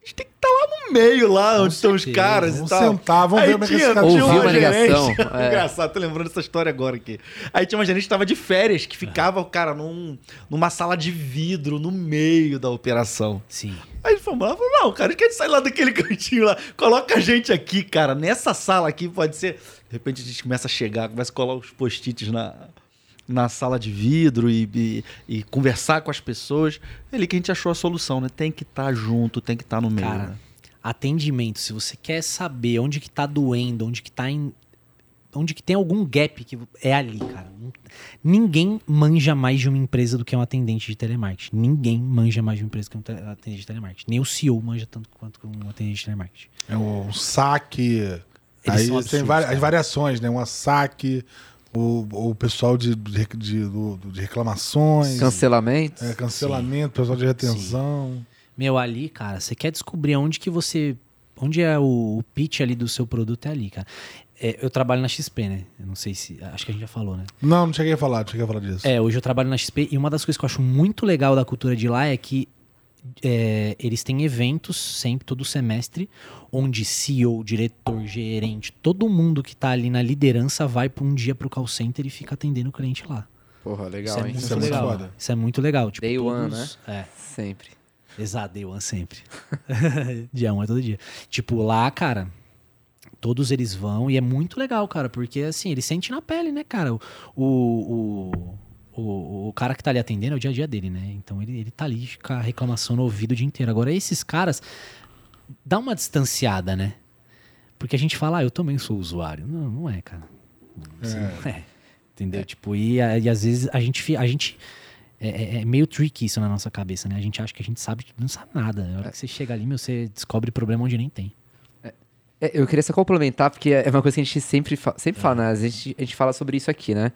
a gente tem que estar no meio, lá onde estão os caras Vamos e tal. sentar, vamos Aí ver como é que tinha, esse cara tinha Ouviu uma uma ligação, gerente. é. Engraçado, tô lembrando dessa história agora aqui. Aí tinha uma gerente que tava de férias, que ficava, cara, num, numa sala de vidro, no meio da operação. Sim. Aí ele falou, falou, não, cara, a gente quer sair lá daquele cantinho lá. Coloca a gente aqui, cara, nessa sala aqui pode ser. De repente a gente começa a chegar, começa a colar os post-its na, na sala de vidro e, e- e conversar com as pessoas. É ali que a gente achou a solução, né? Tem que estar junto, tem que estar no meio. Cara, né? Atendimento, se você quer saber onde que tá doendo, onde que tá em onde que tem algum gap que é ali, cara. Ninguém manja mais de uma empresa do que um atendente de telemarketing. Ninguém manja mais de uma empresa do que um te- atendente de telemarketing. Nem o CEO manja tanto quanto um atendente de telemarketing. É o saque. Eles aí tem absurdos, vari- cara. as variações, né? Um saque, o, o pessoal de, de, de- de reclamações, Cancelamentos. é, cancelamento, pessoal de retenção. Meu, ali, cara, você quer descobrir onde que você. Onde é o, o pitch ali do seu produto é ali, cara. É, eu trabalho na XP, né? Eu não sei se. Acho que a gente já falou, né? Não, não cheguei a falar, não cheguei a falar disso. É, hoje eu trabalho na XP e uma das coisas que eu acho muito legal da cultura de lá é que é, eles têm eventos sempre, todo semestre, onde CEO, diretor, gerente, todo mundo que tá ali na liderança vai por um dia pro call center e fica atendendo o cliente lá. Porra, legal, isso é hein? muito Isso é muito legal. Isso é muito legal. Tipo, Day one, todos- É. Sempre. Exato, Day One sempre. dia 1 um é todo dia. Tipo, lá, cara, todos eles vão e é muito legal, cara, porque assim, eles sentem na pele, né, cara? O, o, o, o, cara que tá ali atendendo é o dia a dia dele, né? Então ele, ele tá ali com a reclamação no ouvido o dia inteiro. Agora, esses caras, dá uma distanciada, né? Porque a gente fala, ah, eu também sou usuário. Não, não é, cara. Você não é. Entendeu? Tipo, e, e às vezes a gente, a gente é, é- é meio tricky isso na nossa cabeça, né? A gente acha que a gente sabe, não sabe nada. Na hora que você chega ali, meu, você descobre problema onde nem tem. É, eu queria só complementar, porque é uma coisa que a gente sempre, fa- sempre fala, né? A gente, a gente fala sobre isso aqui, né?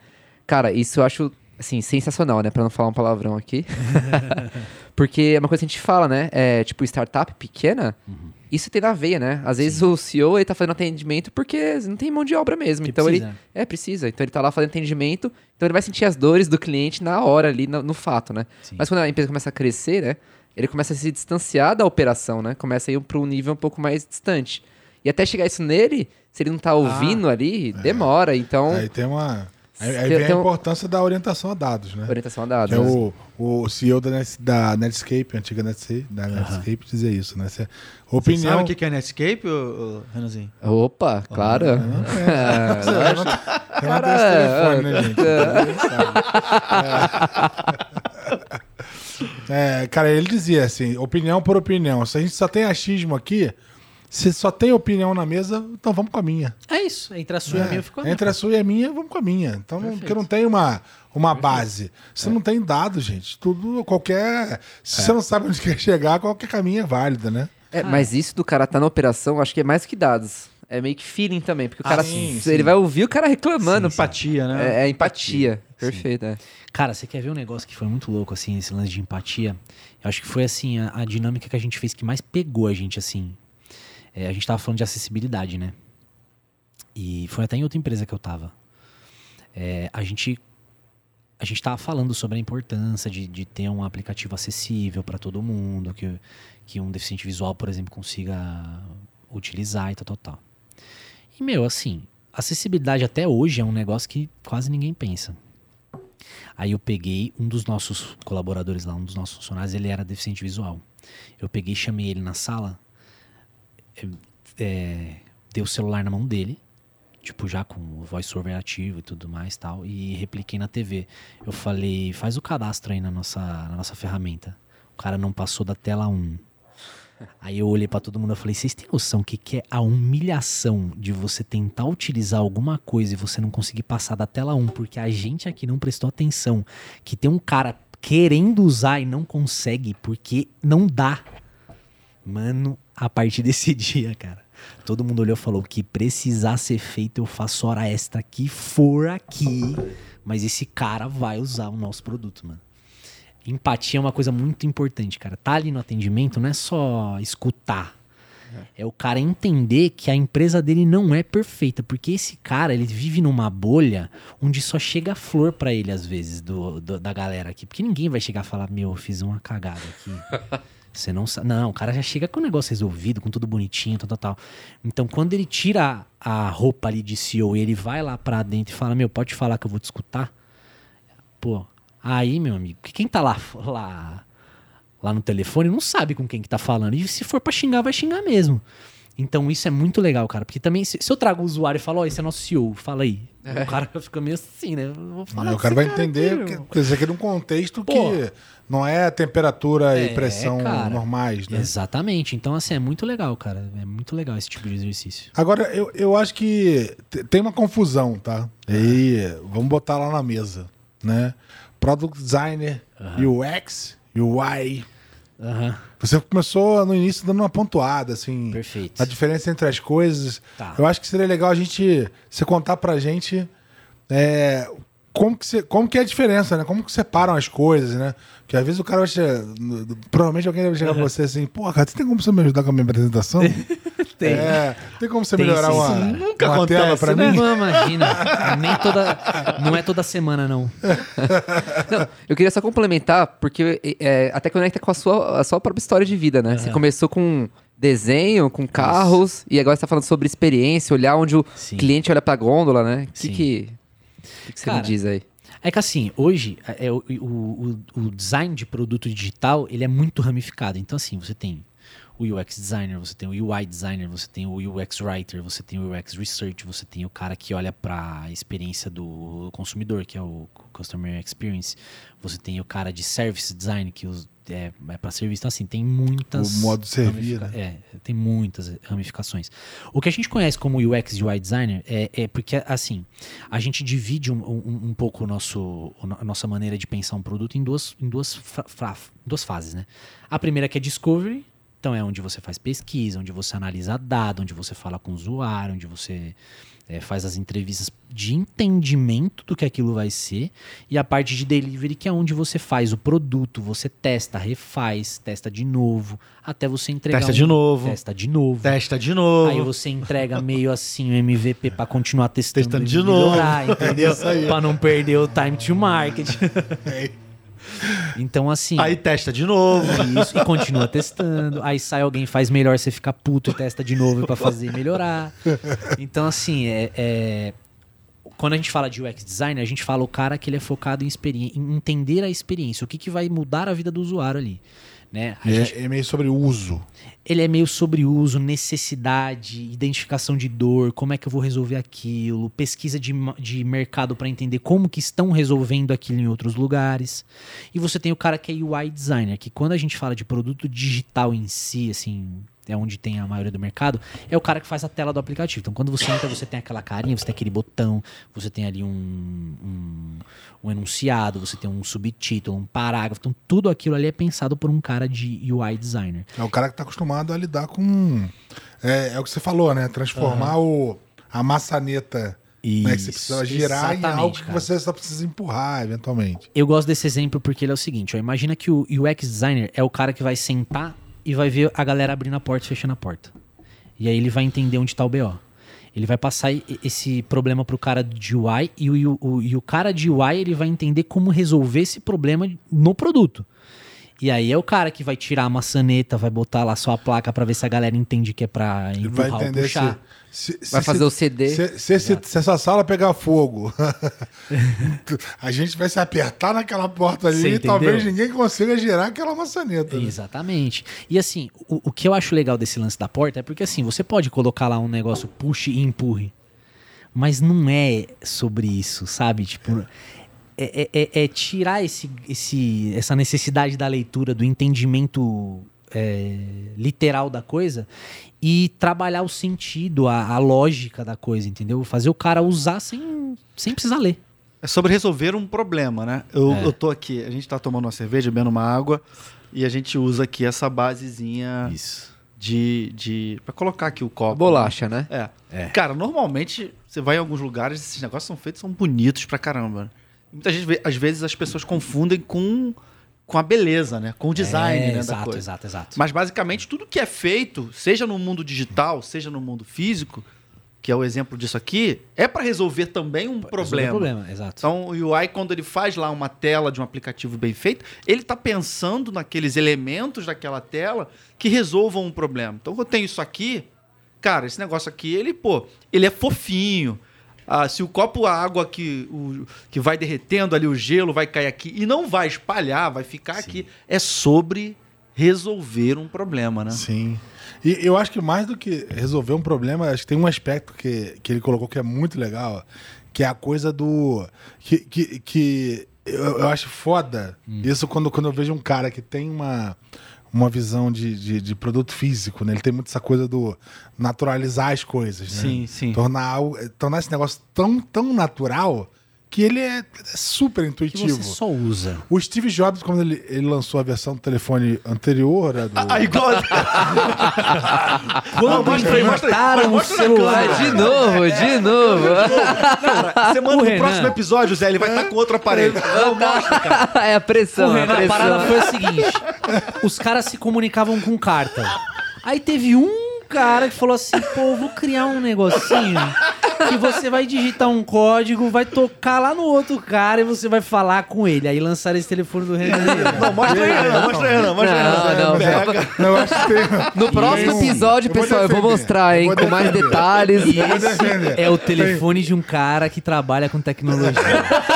Cara, isso eu acho, assim, sensacional, né? Pra não falar um palavrão aqui. porque é uma coisa que a gente fala, né? É, tipo, startup pequena, isso tem na veia, né? Às vezes o CEO, ele tá fazendo atendimento porque não tem mão de obra mesmo. Que então precisa. ele... É, precisa. Então ele tá lá fazendo atendimento, então ele vai sentir as dores do cliente na hora ali, no, no fato, né? Sim. Mas quando a empresa começa a crescer, né? Ele começa a se distanciar da operação, né? Começa a ir para um nível um pouco mais distante. E até chegar isso nele, se ele não tá ouvindo ali, demora. Então, Aí tem uma. Aí, vem tem a um- importância da orientação a dados, né? orientação a Que dados. é né? o, o CEO da, Net- da Netscape, a antiga Netscape, da Netscape dizia isso, né? Cê- Você opinião. sabe o que que é Netscape, ô, Renanzinho? Opa, claro. Eu não conheço. Eu não- eu não telefone, né, gente? Sabe. É. É, cara, ele dizia assim: opinião por opinião. Se a gente só tem achismo aqui, se só tem opinião na mesa, então vamos com a minha. É isso. Entre a sua e a É, minha, eu fico a minha. Entre a sua e a minha, vamos com a minha. Então, não, porque não tem uma, uma base. Você não tem dado, gente. Tudo, qualquer. Se você não sabe onde quer chegar, qualquer caminho é válido, né? É, mas isso do cara tá na operação, acho que é mais que dados. É meio que feeling também, porque o Ah, cara, sim, ele sim. vai ouvir o cara reclamando. Empatia, né? É, é empatia. Perfeito, é. Cara, você quer ver um negócio que foi muito louco, assim, esse lance de empatia? Eu acho que foi, assim, a, a dinâmica que a gente fez que mais pegou a gente, assim. É, a gente tava falando de acessibilidade, né? E foi até em outra empresa que eu tava. É, a gente a gente tava falando sobre a importância de, de ter um aplicativo acessível para todo mundo, que, que um deficiente visual, por exemplo, consiga utilizar e tal, tal, tal. E, meu, assim, acessibilidade até hoje é um negócio que quase ninguém pensa. Aí eu peguei um dos nossos colaboradores lá, um dos nossos funcionários, ele era deficiente visual. Eu peguei, chamei ele na sala, é, dei o celular na mão dele tipo, já com o voiceover ativo e tudo mais tal, e repliquei na TV. Eu falei, faz o cadastro aí na nossa, na nossa ferramenta. O cara não passou da tela 1. Aí eu olhei pra todo mundo e falei, vocês têm noção que que é a humilhação de você tentar utilizar alguma coisa e você não conseguir passar da tela 1, porque a gente aqui não prestou atenção, que tem um cara querendo usar e não consegue, porque não dá. Mano, a partir desse dia, cara, todo mundo olhou e falou: que precisar ser feito, eu faço hora extra que for aqui. Mas esse cara vai usar o nosso produto, mano. Empatia é uma coisa muito importante, cara. Tá ali no atendimento não é só escutar. É o cara entender que a empresa dele não é perfeita, porque esse cara, ele vive numa bolha onde só chega flor pra ele às vezes do, do- da galera aqui, porque ninguém vai chegar e falar: "Meu, eu fiz uma cagada aqui". Você não sabe. Não, o cara já chega com o negócio resolvido, com tudo bonitinho, tal, tal, tal. Então, quando ele tira a roupa ali de CEO e ele vai lá pra dentro e fala: Meu, pode falar que eu vou te escutar? Pô, aí, meu amigo, que quem tá lá, lá, lá no telefone não sabe com quem que tá falando. E se for pra xingar, vai xingar mesmo. Então isso é muito legal, cara. Porque também, se, se eu trago o usuário e falo, ó, esse é nosso CEO, fala aí. O cara fica meio assim, né? Vou falar o cara vai entender aqui, que, isso aqui é num contexto Pô. que não é temperatura É, e pressão cara. normais, né? Exatamente. Então, assim, é muito legal, cara. É muito legal esse tipo de exercício. Agora, eu, eu acho que te- tem uma confusão, tá? E aí, vamos botar lá na mesa, né? Product Designer, UX, UI. Aham. Você começou no início dando uma pontuada, assim. Perfeito. A diferença entre as coisas. Tá. Eu acho que seria legal a gente você contar pra gente é, como, que você, como que é a diferença, né? Como que separam as coisas, né? Porque às vezes o cara vai chegar. Provavelmente alguém vai chegar pra você assim, pô, cara, você tem como você me ajudar com a minha apresentação? Tem. É, tem como você Tem melhorar sim, uma, sim. Nunca uma acontece, tela pra né? mim? Não, imagina. Nem toda. Não é toda semana, não. Não, eu queria só complementar, porque é, até conecta com a sua, a sua própria história de vida, né? Você começou com desenho, com carros, e agora você tá falando sobre experiência, olhar onde o Sim. cliente olha pra gôndola, né? O que, que, que, que você me Cara, diz aí? É que assim, hoje é, é, o, o, o- o design de produto digital ele é muito ramificado. Então, assim, você tem o UX designer, você tem o UI designer, você tem o UX writer, você tem o UX research, você tem o cara que olha para a experiência do consumidor, que é o customer experience. Você tem o cara de service design que os- é, é para serviço. Então, assim, tem muitas. O modo de servir, né? É, tem muitas ramificações. O que a gente conhece como UX e UI designer é, é porque, assim, a gente divide um, um- um pouco o nosso, a nossa maneira de pensar um produto em duas, em duas, fra- fra- duas fases, né? A primeira que é discovery, então é onde você faz pesquisa, onde você analisa dado, onde você fala com o usuário, onde você é, faz as entrevistas de entendimento do que aquilo vai ser. E a parte de delivery, que é onde você faz o produto, você testa, refaz, testa de novo, até você entregar. Testa um- de novo. Testa de novo. Testa de novo. Aí você entrega meio assim o MVP pra continuar testando, Testando de novo. melhorar, entendeu? pra não perder o time to market. É. então assim, Aí testa de novo. isso e continua testando. Aí sai alguém faz melhor, você fica puto e testa de novo pra fazer melhorar. Então assim, é, é- quando a gente fala de UX design, a gente fala o cara que ele é focado em, experi- em entender a experiência, o que, que vai mudar a vida do usuário ali. Né? A gente- É, é meio sobre uso. ele é meio sobre uso, necessidade, identificação de dor, como é que eu vou resolver aquilo, pesquisa de, de mercado para entender como que estão resolvendo aquilo em outros lugares. E você tem o cara que é UI designer, que quando a gente fala de produto digital em si, assim, é onde tem a maioria do mercado, é o cara que faz a tela do aplicativo. Então, quando você entra, você tem aquela carinha, você tem aquele botão, você tem ali um, um, um enunciado, você tem um subtítulo, um parágrafo. Então, tudo aquilo ali é pensado por um cara de UI designer. É o cara que tá acostumado a lidar com. É, é o que você falou, né? Transformar o, a maçaneta né, que você Isso, precisa girar em algo que cara. você só precisa empurrar, eventualmente. Eu gosto desse exemplo porque ele é o seguinte: ó, imagina que o UX designer é o cara que vai sentar e vai ver a galera abrindo a porta e fechando a porta. E aí ele vai entender onde tá o BO. Ele vai passar esse problema pro cara de UI e o, o- e o cara de UI ele vai entender como resolver esse problema no produto. E aí é o cara que vai tirar a maçaneta, vai botar lá sua placa pra ver se a galera entende que é pra Ele vai empurrar ou puxar. se- se- Vai fazer se- o CD. Se, se, se- se essa sala pegar fogo, a gente vai se apertar naquela porta ali e talvez ninguém consiga girar aquela maçaneta. né? Exatamente. E assim, o, o que eu acho legal desse lance da porta é porque assim, você pode colocar lá um negócio puxe e empurre. Mas não é sobre isso, sabe? Tipo, é, é- é- é tirar esse, esse, essa necessidade da leitura, do entendimento é, literal da coisa e trabalhar o sentido, a, a lógica da coisa, entendeu? Fazer o cara usar sem, sem precisar ler. É sobre resolver um problema, né? Eu, É. eu tô aqui, a gente tá tomando uma cerveja, bebendo uma água, e a gente usa aqui essa basezinha Isso. de. de para colocar aqui o copo. Bolacha, né? É. É. Cara, normalmente você vai em alguns lugares, esses negócios são feitos, são bonitos pra caramba. Muitas vezes, às vezes as pessoas confundem com, com a beleza, né? Com o design É, né, da exato, coisa. exato, exato. Mas basicamente tudo que é feito, seja no mundo digital, seja no mundo físico, que é o exemplo disso aqui, é pra resolver também um Resolver problema. o problema, exato. Então, o UI, quando ele faz lá uma tela de um aplicativo bem feito, ele está pensando naqueles elementos daquela tela que resolvam um problema. Então, eu tenho isso aqui, cara, esse negócio aqui, ele, pô, ele é fofinho. Ah, se o copo, a água que, o, que vai derretendo ali, o gelo vai cair aqui e não vai espalhar, vai ficar aqui. É sobre resolver um problema, né? Sim. E eu acho que mais do que resolver um problema, acho que tem um aspecto que, que ele colocou que é muito legal, que é a coisa do. Que, que, que eu, eu acho foda isso quando, quando eu vejo um cara que tem uma, uma visão de, de, de produto físico, né? Ele tem muito essa coisa do naturalizar as coisas, né? Sim, sim. Tornar, tornar esse negócio tão, tão natural que ele é, é super que intuitivo. você só usa. O Steve Jobs, quando ele, ele lançou a versão do telefone anterior, a do... Ah, igual. Quando mostra aí, mostra aí. o celular. câmera. De novo, de novo. Cara, você manda O no Renan. próximo episódio, Zé, ele vai estar com outro aparelho. Não, mostra, cara. é a pressão, O é a Renan, a pressão. parada foi a seguinte: os caras se comunicavam com carta. Aí teve um cara que falou assim: pô, eu vou criar um negocinho que você vai digitar um código, vai tocar lá no outro cara e você vai falar com ele. Aí lançaram esse telefone do Renan. Não, mostra aí, Renan, mostra aí, Renan, mostra aí. Não, não, Pega. Não, eu acho que tem... No próximo episódio, eu vou pessoal, eu vou mostrar, hein, vou com mais detalhes. Defender. É o telefone de um cara que trabalha com tecnologia.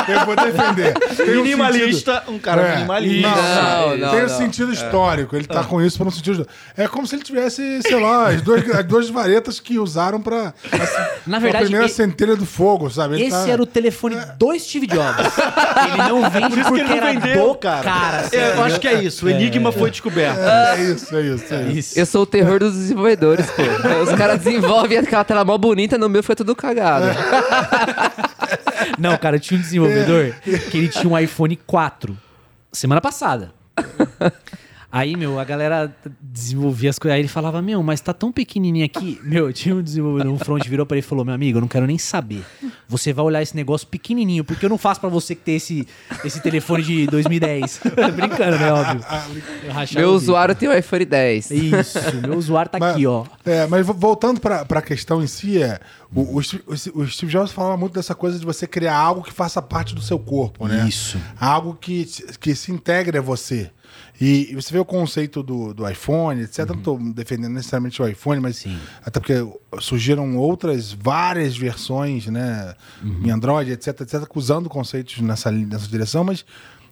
Eu vou defender. Tem um Minimalista, um cara É. minimalista. Não, não, tem um sentido histórico. Ele tá com isso por um sentido. É como se ele tivesse, sei lá, as duas, as duas varetas que usaram pra. Na a verdade, primeira e- centelha do fogo, sabe? Ele esse tá- era o telefone do Steve Jobs. Ele não vende Por isso que porque ele não era vendeu, do cara. cara. É, eu acho que é isso. O enigma foi descoberto. É isso, é isso. É isso. Isso. Eu sou o terror dos desenvolvedores, pô. Os caras desenvolvem aquela tela mó bonita, no meu foi tudo cagado. Não, cara, tinha um desenvolvedor que ele tinha um iPhone 4 semana passada. Aí, meu, a galera desenvolvia as coisas. Aí ele falava, meu, mas tá tão pequenininho aqui. Meu, tinha um desenvolvedor, um front virou pra ele e falou, meu amigo, eu não quero nem saber. Você vai olhar esse negócio pequenininho, porque eu não faço pra você que tem esse, esse telefone de 2010. Brincando, né, óbvio. Eu rachava Meu usuário tem o iPhone 10. Isso, meu usuário tá aqui, ó. É, mas vo- voltando pra, pra questão em si, é, o, o, Steve- o Steve- Jobs falava muito dessa coisa de você criar algo que faça parte do seu corpo, né? Isso. Algo que, se- que se integre a você. E, você vê o conceito do, do iPhone, etc. Não estou defendendo necessariamente o iPhone, mas Sim. até porque surgiram outras várias versões, né? Em Android, etc, etc, usando conceitos nessa, nessa direção, mas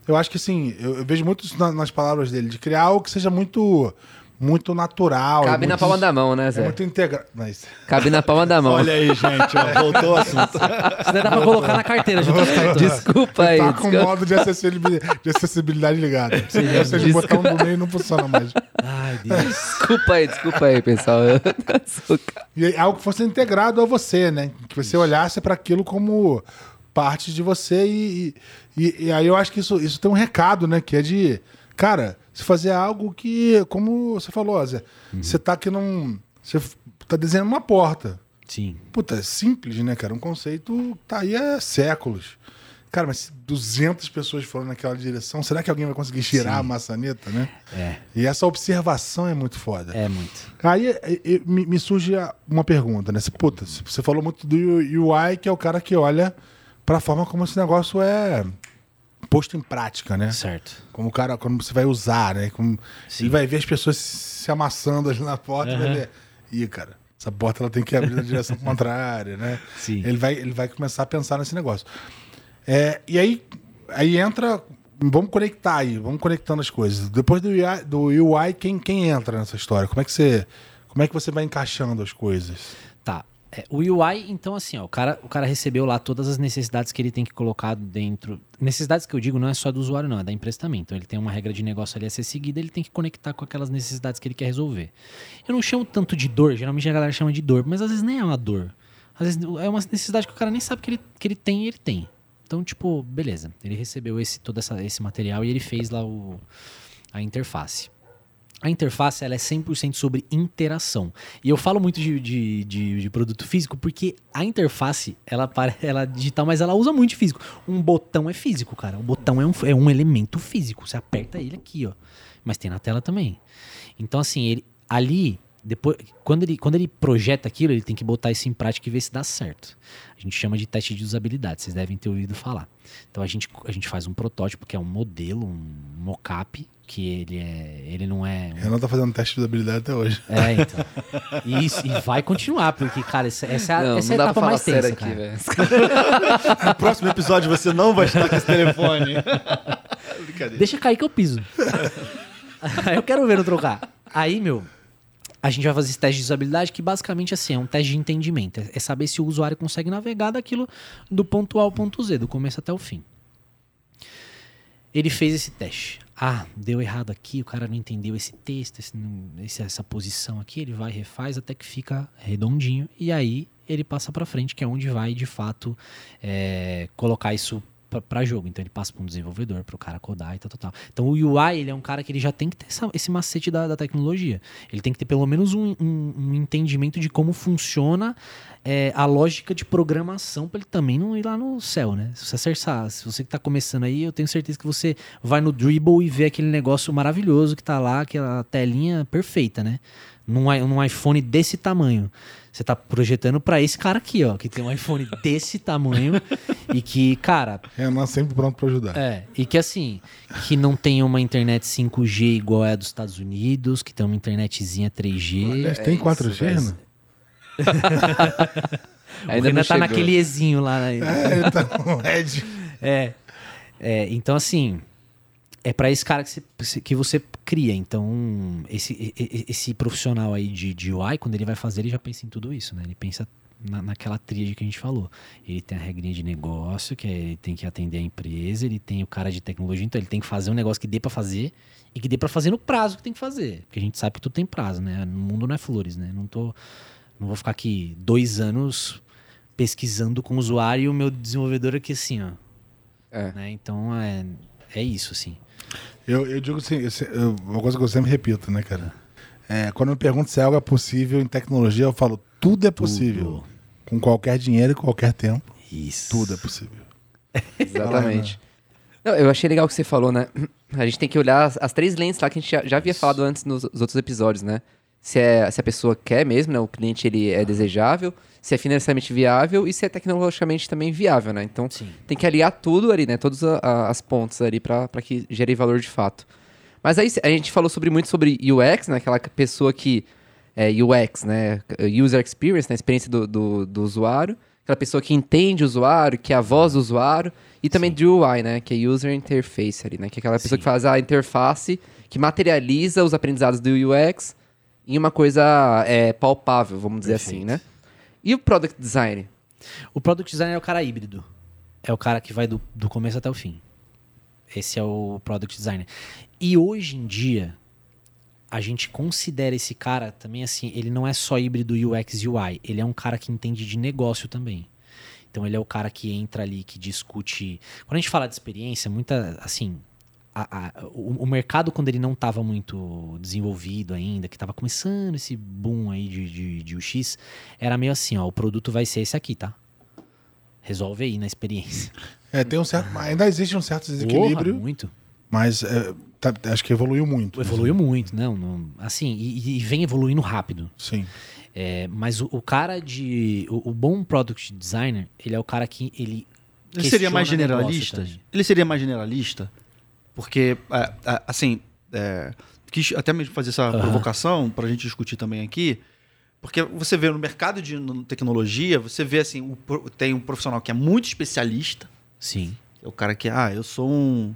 eu acho que assim, eu, eu vejo muito isso na- nas palavras dele, de criar algo que seja muito, muito natural. Cabe na muito- palma da mão, né, É Zé? muito integrado. Mas... Cabe na palma da mão. Olha aí, gente, ó, voltou o assunto. Isso daí dá pra colocar na carteira junto com os cartões. Desculpa aí. Tá com o modo de acessibilidade, de acessibilidade ligado. Ou seja, o botão do meio não funciona mais. Ai, Deus. Desculpa aí, desculpa aí, pessoal. Eu E é algo que fosse integrado a você, né? Que você olhasse para aquilo como parte de você e, e, e aí eu acho que isso, isso tem um recado, né? Que é de, cara, se fazer algo que, como você falou, Zé, você tá aqui num... Você tá desenhando uma porta. Sim. Puta, é simples, né, cara? Um conceito que tá aí há séculos. Cara, mas se 200 pessoas foram naquela direção, será que alguém vai conseguir girar a maçaneta, né? É, E essa observação é muito foda. é muito. Aí eh, eh, me, surge a- uma pergunta, né? Puta, você falou muito do UI, que é o cara que olha pra forma como esse negócio é posto em prática, né? Certo. Como o cara, quando você vai usar, né? Como, Sim. ele vai ver as pessoas se amassando ali na porta e vai ver. Ih, cara, essa porta ela tem que abrir na direção contrária, né? Sim. Ele vai, ele vai começar a pensar nesse negócio. É, e aí, aí entra. Vamos conectar aí, vamos conectando as coisas. Depois do UI, do UI quem, quem entra nessa história? Como é que você, como é que você vai encaixando as coisas? Tá. É, o UI, então, assim, ó, o, cara, o cara recebeu lá todas as necessidades que ele tem que colocar dentro. Necessidades que eu digo não é só do usuário, não, é da empresa também. Então, ele tem uma regra de negócio ali a ser seguida, ele tem que conectar com aquelas necessidades que ele quer resolver. Eu não chamo tanto de dor, geralmente a galera chama de dor, mas às vezes nem é uma dor. Às vezes é uma necessidade que o cara nem sabe que ele, que ele tem e ele tem. Então, tipo, beleza. Ele recebeu esse, todo essa, esse material e ele fez lá o, a interface. A interface ela é 100% sobre interação. E eu falo muito de, de, de, de produto físico porque a interface, ela, ela é digital, mas ela usa muito físico. Um botão é físico, cara. O botão é um, é um elemento físico. Você aperta ele aqui, ó. Mas tem na tela também. Então, assim, ele, ali depois, quando ele, quando ele projeta aquilo, ele tem que botar isso em prática e ver se dá certo. A gente chama de teste de usabilidade, vocês devem ter ouvido falar. Então a gente, a gente faz um protótipo que é um modelo, um mockup, que ele é. Ele não é. Um... Eu não tô fazendo teste de usabilidade até hoje. É, então. E, isso, e vai continuar, porque, cara, essa, essa, é não, essa não é a etapa mais tensa. Aqui, no próximo episódio você não vai estar com esse telefone. Deixa cair que eu piso. eu quero ver no trocar. Aí, meu, a gente vai fazer esse teste de usabilidade, que basicamente assim, é um teste de entendimento. É saber se o usuário consegue navegar daquilo do ponto A ao ponto Z, do começo até o fim. Ele fez esse teste. Ah, deu errado aqui, o cara não entendeu esse texto, esse, essa posição aqui, ele vai refaz até que fica redondinho. E aí ele passa para frente, que é onde vai de fato é, colocar isso para jogo. Então ele passa para um desenvolvedor, para o cara codar e tal, tal, tal. Então o UI ele é um cara que ele já tem que ter essa, esse macete da, da, tecnologia. Ele tem que ter pelo menos um, um, um entendimento de como funciona é, a lógica de programação para ele também não ir lá no céu, né? Se você acertar, se você que está começando aí, eu tenho certeza que você vai no Dribble e vê aquele negócio maravilhoso que está lá, aquela telinha perfeita, né? Num, num iPhone desse tamanho. Você tá projetando para esse cara aqui, ó, que tem um iPhone desse tamanho e que, cara. É, nós sempre pronto para ajudar. É, e que assim, que não tem uma internet 5G igual é a dos Estados Unidos, que tem uma internetzinha 3G. Aliás, tem 4G, né? Ainda não tá naquele Ezinho lá. Né? É, tá. É. é. Então, assim, é para esse cara que você, que você cria. Então, esse, esse profissional aí de, de UI, quando ele vai fazer, ele já pensa em tudo isso, né? Ele pensa na, naquela tríade que a gente falou. Ele tem a regrinha de negócio, que é, ele tem que atender a empresa, ele tem o cara de tecnologia, então ele tem que fazer um negócio que dê para fazer e que dê para fazer no prazo que tem que fazer. Porque a gente sabe que tudo tem prazo, né? No mundo não é flores, né? Não tô. Não vou ficar aqui dois anos pesquisando com o usuário e o meu desenvolvedor aqui assim, ó. É. Né? Então é, é isso, assim. Eu, eu digo assim, uma coisa que eu sempre repito, né, cara? É, quando me perguntam se algo é possível em tecnologia, eu falo, tudo é possível. Tudo. Com qualquer dinheiro e qualquer tempo. Isso. Tudo é possível. Exatamente. Não, eu achei legal o que você falou, né? A gente tem que olhar as, as três lentes lá que a gente já, já havia falado antes nos, nos outros episódios, né? Se, é, se a pessoa quer mesmo, né? O cliente ele é desejável se é financeiramente viável e se é tecnologicamente também viável, né? Então Sim. tem que aliar tudo ali, né? Todas as pontas ali para que gere valor de fato. Mas aí a gente falou sobre muito sobre UX, né? Aquela pessoa que é UX, né? User Experience, né? Experiência do, do, do usuário. Aquela pessoa que entende o usuário, que é a voz do usuário. E também Sim. do UI, né? Que é User Interface ali, né? Que é aquela pessoa Sim. que faz a interface, que materializa os aprendizados do UX em uma coisa é, palpável, vamos dizer assim, né? E o product design? O product design é o cara híbrido. É o cara que vai do, do começo até o fim. Esse é o product designer. E hoje em dia, a gente considera esse cara também assim, ele não é só híbrido UX e UI, ele é um cara que entende de negócio também. Então ele é o cara que entra ali, que discute. Quando a gente fala de experiência, muita assim, a, a, o, o, mercado, quando ele não estava muito desenvolvido ainda, que estava começando esse boom aí de, de, de UX, era meio assim, ó, o produto vai ser esse aqui, tá? Resolve aí na experiência. É, tem um certo, ainda existe um certo desequilíbrio. Porra, muito. Mas é, tá, acho que evoluiu muito. Evoluiu assim. muito, não, não assim, e, e, vem evoluindo rápido. Sim. É, mas o, o, cara de. O, o, bom product designer, ele é o cara que ele. Ele seria mais generalista? Ele seria mais generalista? Porque, é, é, assim, é, quis até mesmo fazer essa uhum. provocação para a gente discutir também aqui. Porque você vê no mercado de tecnologia, você vê assim, o, tem um profissional que é muito especialista. Sim. É o cara que, ah, eu sou um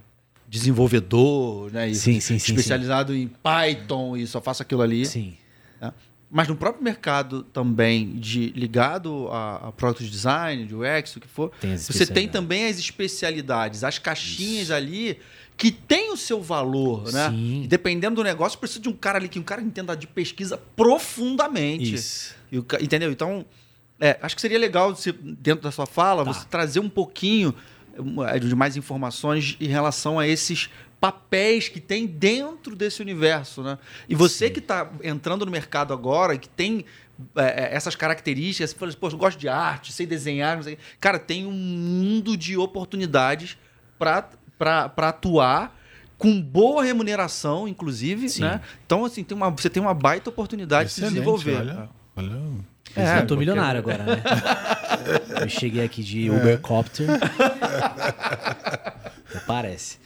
desenvolvedor, né? Sim, sim, especializado sim, em Python e só faço aquilo ali. Sim. Né? mas no próprio mercado também de ligado a, a product design, de UX, o que for, Tem você tem também as especialidades, as caixinhas ali que tem o seu valor, né? Sim. Dependendo do negócio, precisa de um cara ali que um cara entenda de pesquisa profundamente. Isso. E entendeu? Então, é, acho que seria legal, se, dentro da sua fala, Tá. você trazer um pouquinho eh, de mais informações em relação a esses papéis que tem dentro desse universo, né? E você que está entrando no mercado agora, e que tem eh, essas características, você fala assim, pô, eu gosto de arte, sei desenhar, não sei. Cara, tem um mundo de oportunidades para atuar com boa remuneração, inclusive, Sim. né? Então, assim, tem uma, você tem uma baita oportunidade de se Excelente, desenvolver. Olha, olha. É, eu tô milionário agora, né? eu cheguei aqui de Ubercopter. Não Parece.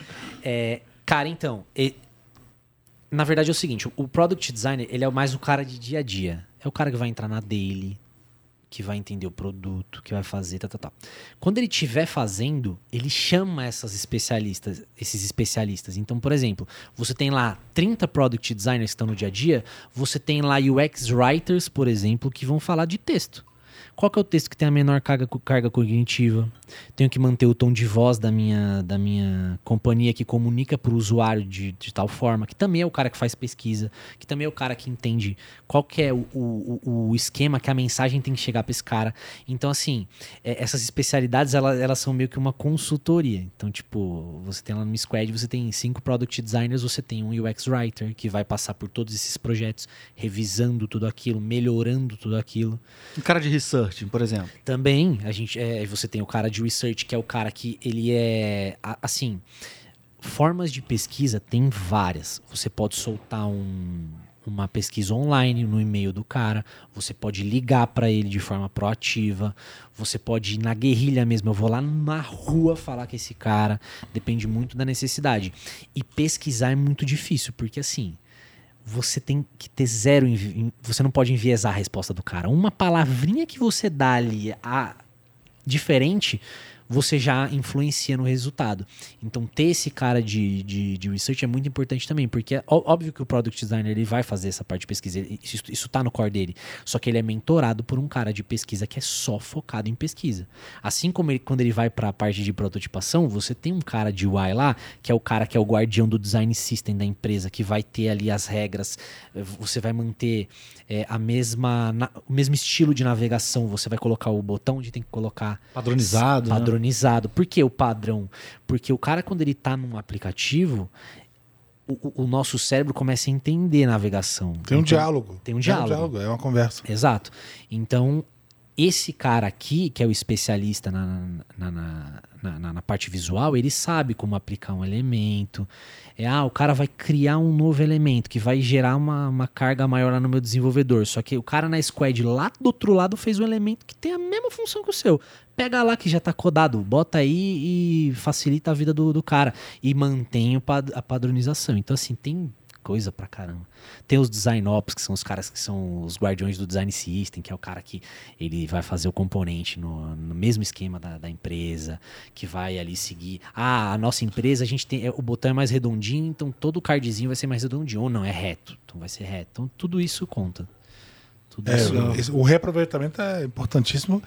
É, cara, então, e- na verdade é o seguinte, o product designer, ele é mais o cara de dia a dia. É o cara que vai entrar na daily, que vai entender o produto, que vai fazer, tá, tá, tá. Quando ele estiver fazendo, ele chama essas especialistas, esses especialistas. Então, por exemplo, você tem lá 30 product designers que estão no dia a dia, você tem lá UX writers, por exemplo, que vão falar de texto. Qual que é o texto que tem a menor carga, carga cognitiva? Tenho que manter o tom de voz da minha, da minha companhia que comunica para o usuário de, de tal forma, que também é o cara que faz pesquisa, que também é o cara que entende qual que é o, o, o esquema que a mensagem tem que chegar para esse cara. Então, assim, é, essas especialidades, elas, elas são meio que uma consultoria. Então, tipo, você tem lá no Squad, você tem cinco product designers, você tem um UX writer que vai passar por todos esses projetos, revisando tudo aquilo, melhorando tudo aquilo. Um cara de research, por exemplo. Também, a gente, é, você tem o cara de research, que é o cara que ele é, assim, formas de pesquisa tem várias. Você pode soltar um- uma pesquisa online no e-mail do cara, você pode ligar para ele de forma proativa, você pode ir na guerrilha mesmo, eu vou lá na rua falar com esse cara, depende muito da necessidade. E pesquisar é muito difícil, porque assim, você tem que ter zero. Você não pode enviesar a resposta do cara. Uma palavrinha que você dá ali a, diferente, você já influencia no resultado. Então, ter esse cara de, de, de research é muito importante também, porque é óbvio que o product designer ele vai fazer essa parte de pesquisa, isso, isso tá no core dele. Só que ele é mentorado por um cara de pesquisa que é só focado em pesquisa. Assim como ele, quando ele vai para a parte de prototipação, você tem um cara de UI lá, que é o cara que é o guardião do design system da empresa, que vai ter ali as regras, eh, você vai manter eh, a mesma, na- o mesmo estilo de navegação, você vai colocar o botão onde tem que colocar Padronizado. né? Padronizado. Por que o padrão? Porque o cara, quando ele tá num aplicativo, o, o- nosso cérebro começa a entender navegação. Tem um Então- diálogo. tem um diálogo. É uma conversa. Exato. Então, esse cara aqui, que é o especialista na, na- na- na parte visual, ele sabe como aplicar um elemento. É, ah, o cara vai criar um novo elemento que vai gerar uma, uma carga maior lá no meu desenvolvedor. Só que o cara na squad lá do outro lado fez um elemento que tem a mesma função que o seu. Pega lá que já tá codado, bota aí e facilita a vida do, do cara. E mantém a padronização. Então, assim, tem coisa pra caramba. Tem os design ops, que são os caras que são os guardiões do design system, que é o cara que ele vai fazer o componente no, no mesmo esquema da, da empresa, que vai ali seguir. Ah, a nossa empresa, a gente tem. é, O botão é mais redondinho, então todo o cardzinho vai ser mais redondinho. Ou não, é reto. Então vai ser reto. Então tudo isso conta. Tudo É, isso. o reaproveitamento é importantíssimo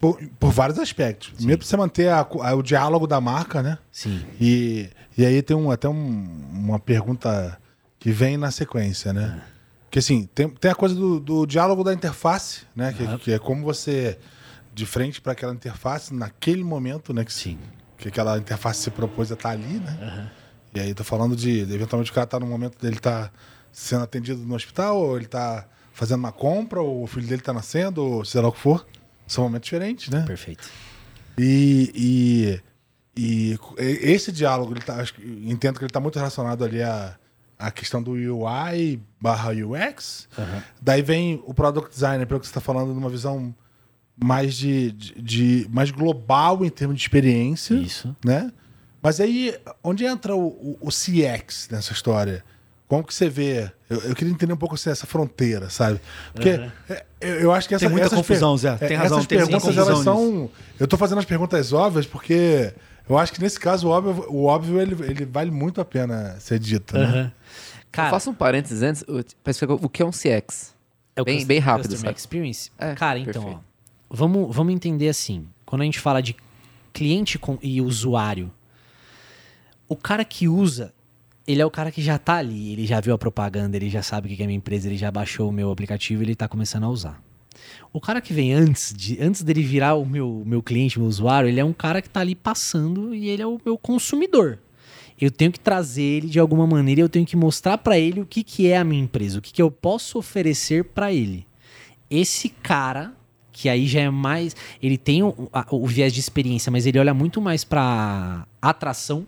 por, por vários aspectos. Primeiro, pra você manter a- a- o diálogo da marca, né? Sim. E, e aí tem um, até um- uma pergunta que vem na sequência, né? Que assim, tem, tem a coisa do, do diálogo da interface, né? Que, que é como você, de frente para aquela interface, naquele momento, né? Que, Sim. que aquela interface se propôs a estar ali, né? E aí tô falando de, eventualmente o cara tá no momento dele tá sendo atendido no hospital, ou ele tá fazendo uma compra, ou o filho dele tá nascendo, ou sei lá o que for. São momentos diferentes, né? Perfeito. E, e, e esse diálogo, ele tá, acho entendo que ele está muito relacionado ali à, à questão do UI barra UX. Daí vem o Product Designer, pelo que você está falando, numa visão mais de, de, de- mais global em termos de experiência, Isso. né? Mas aí, onde entra o, o, o CX nessa história? Como que você vê? Eu, eu queria entender um pouco assim, essa fronteira, sabe? Porque é, eu, eu acho que essa, Tem muita confusão, per- Zé. Tem é, razão, Essas tem perguntas, elas são... Eu tô fazendo as perguntas óbvias porque eu acho que nesse caso o óbvio, o óbvio ele, ele vale muito a pena ser dito, né? Cara, Faça um parênteses antes. o- que é um CX? É o Bem- custom- bem rápido, Customer sabe? Experience? É, Cara, então, ó, vamos, vamos entender assim. Quando a gente fala de cliente com- e usuário, o cara que usa, ele é o cara que já tá ali, ele já viu a propaganda, ele já sabe o que é minha empresa, ele já baixou o meu aplicativo, ele tá começando a usar. O cara que vem antes, de, antes dele virar o meu, meu cliente, meu usuário, ele é um cara que tá ali passando e ele é o meu consumidor. Eu tenho que trazer ele de alguma maneira, eu tenho que mostrar pra ele o que, que é a minha empresa, o que, que eu posso oferecer pra ele. Esse cara, que aí já é mais. Ele tem o, a- o viés de experiência, mas ele olha muito mais pra atração,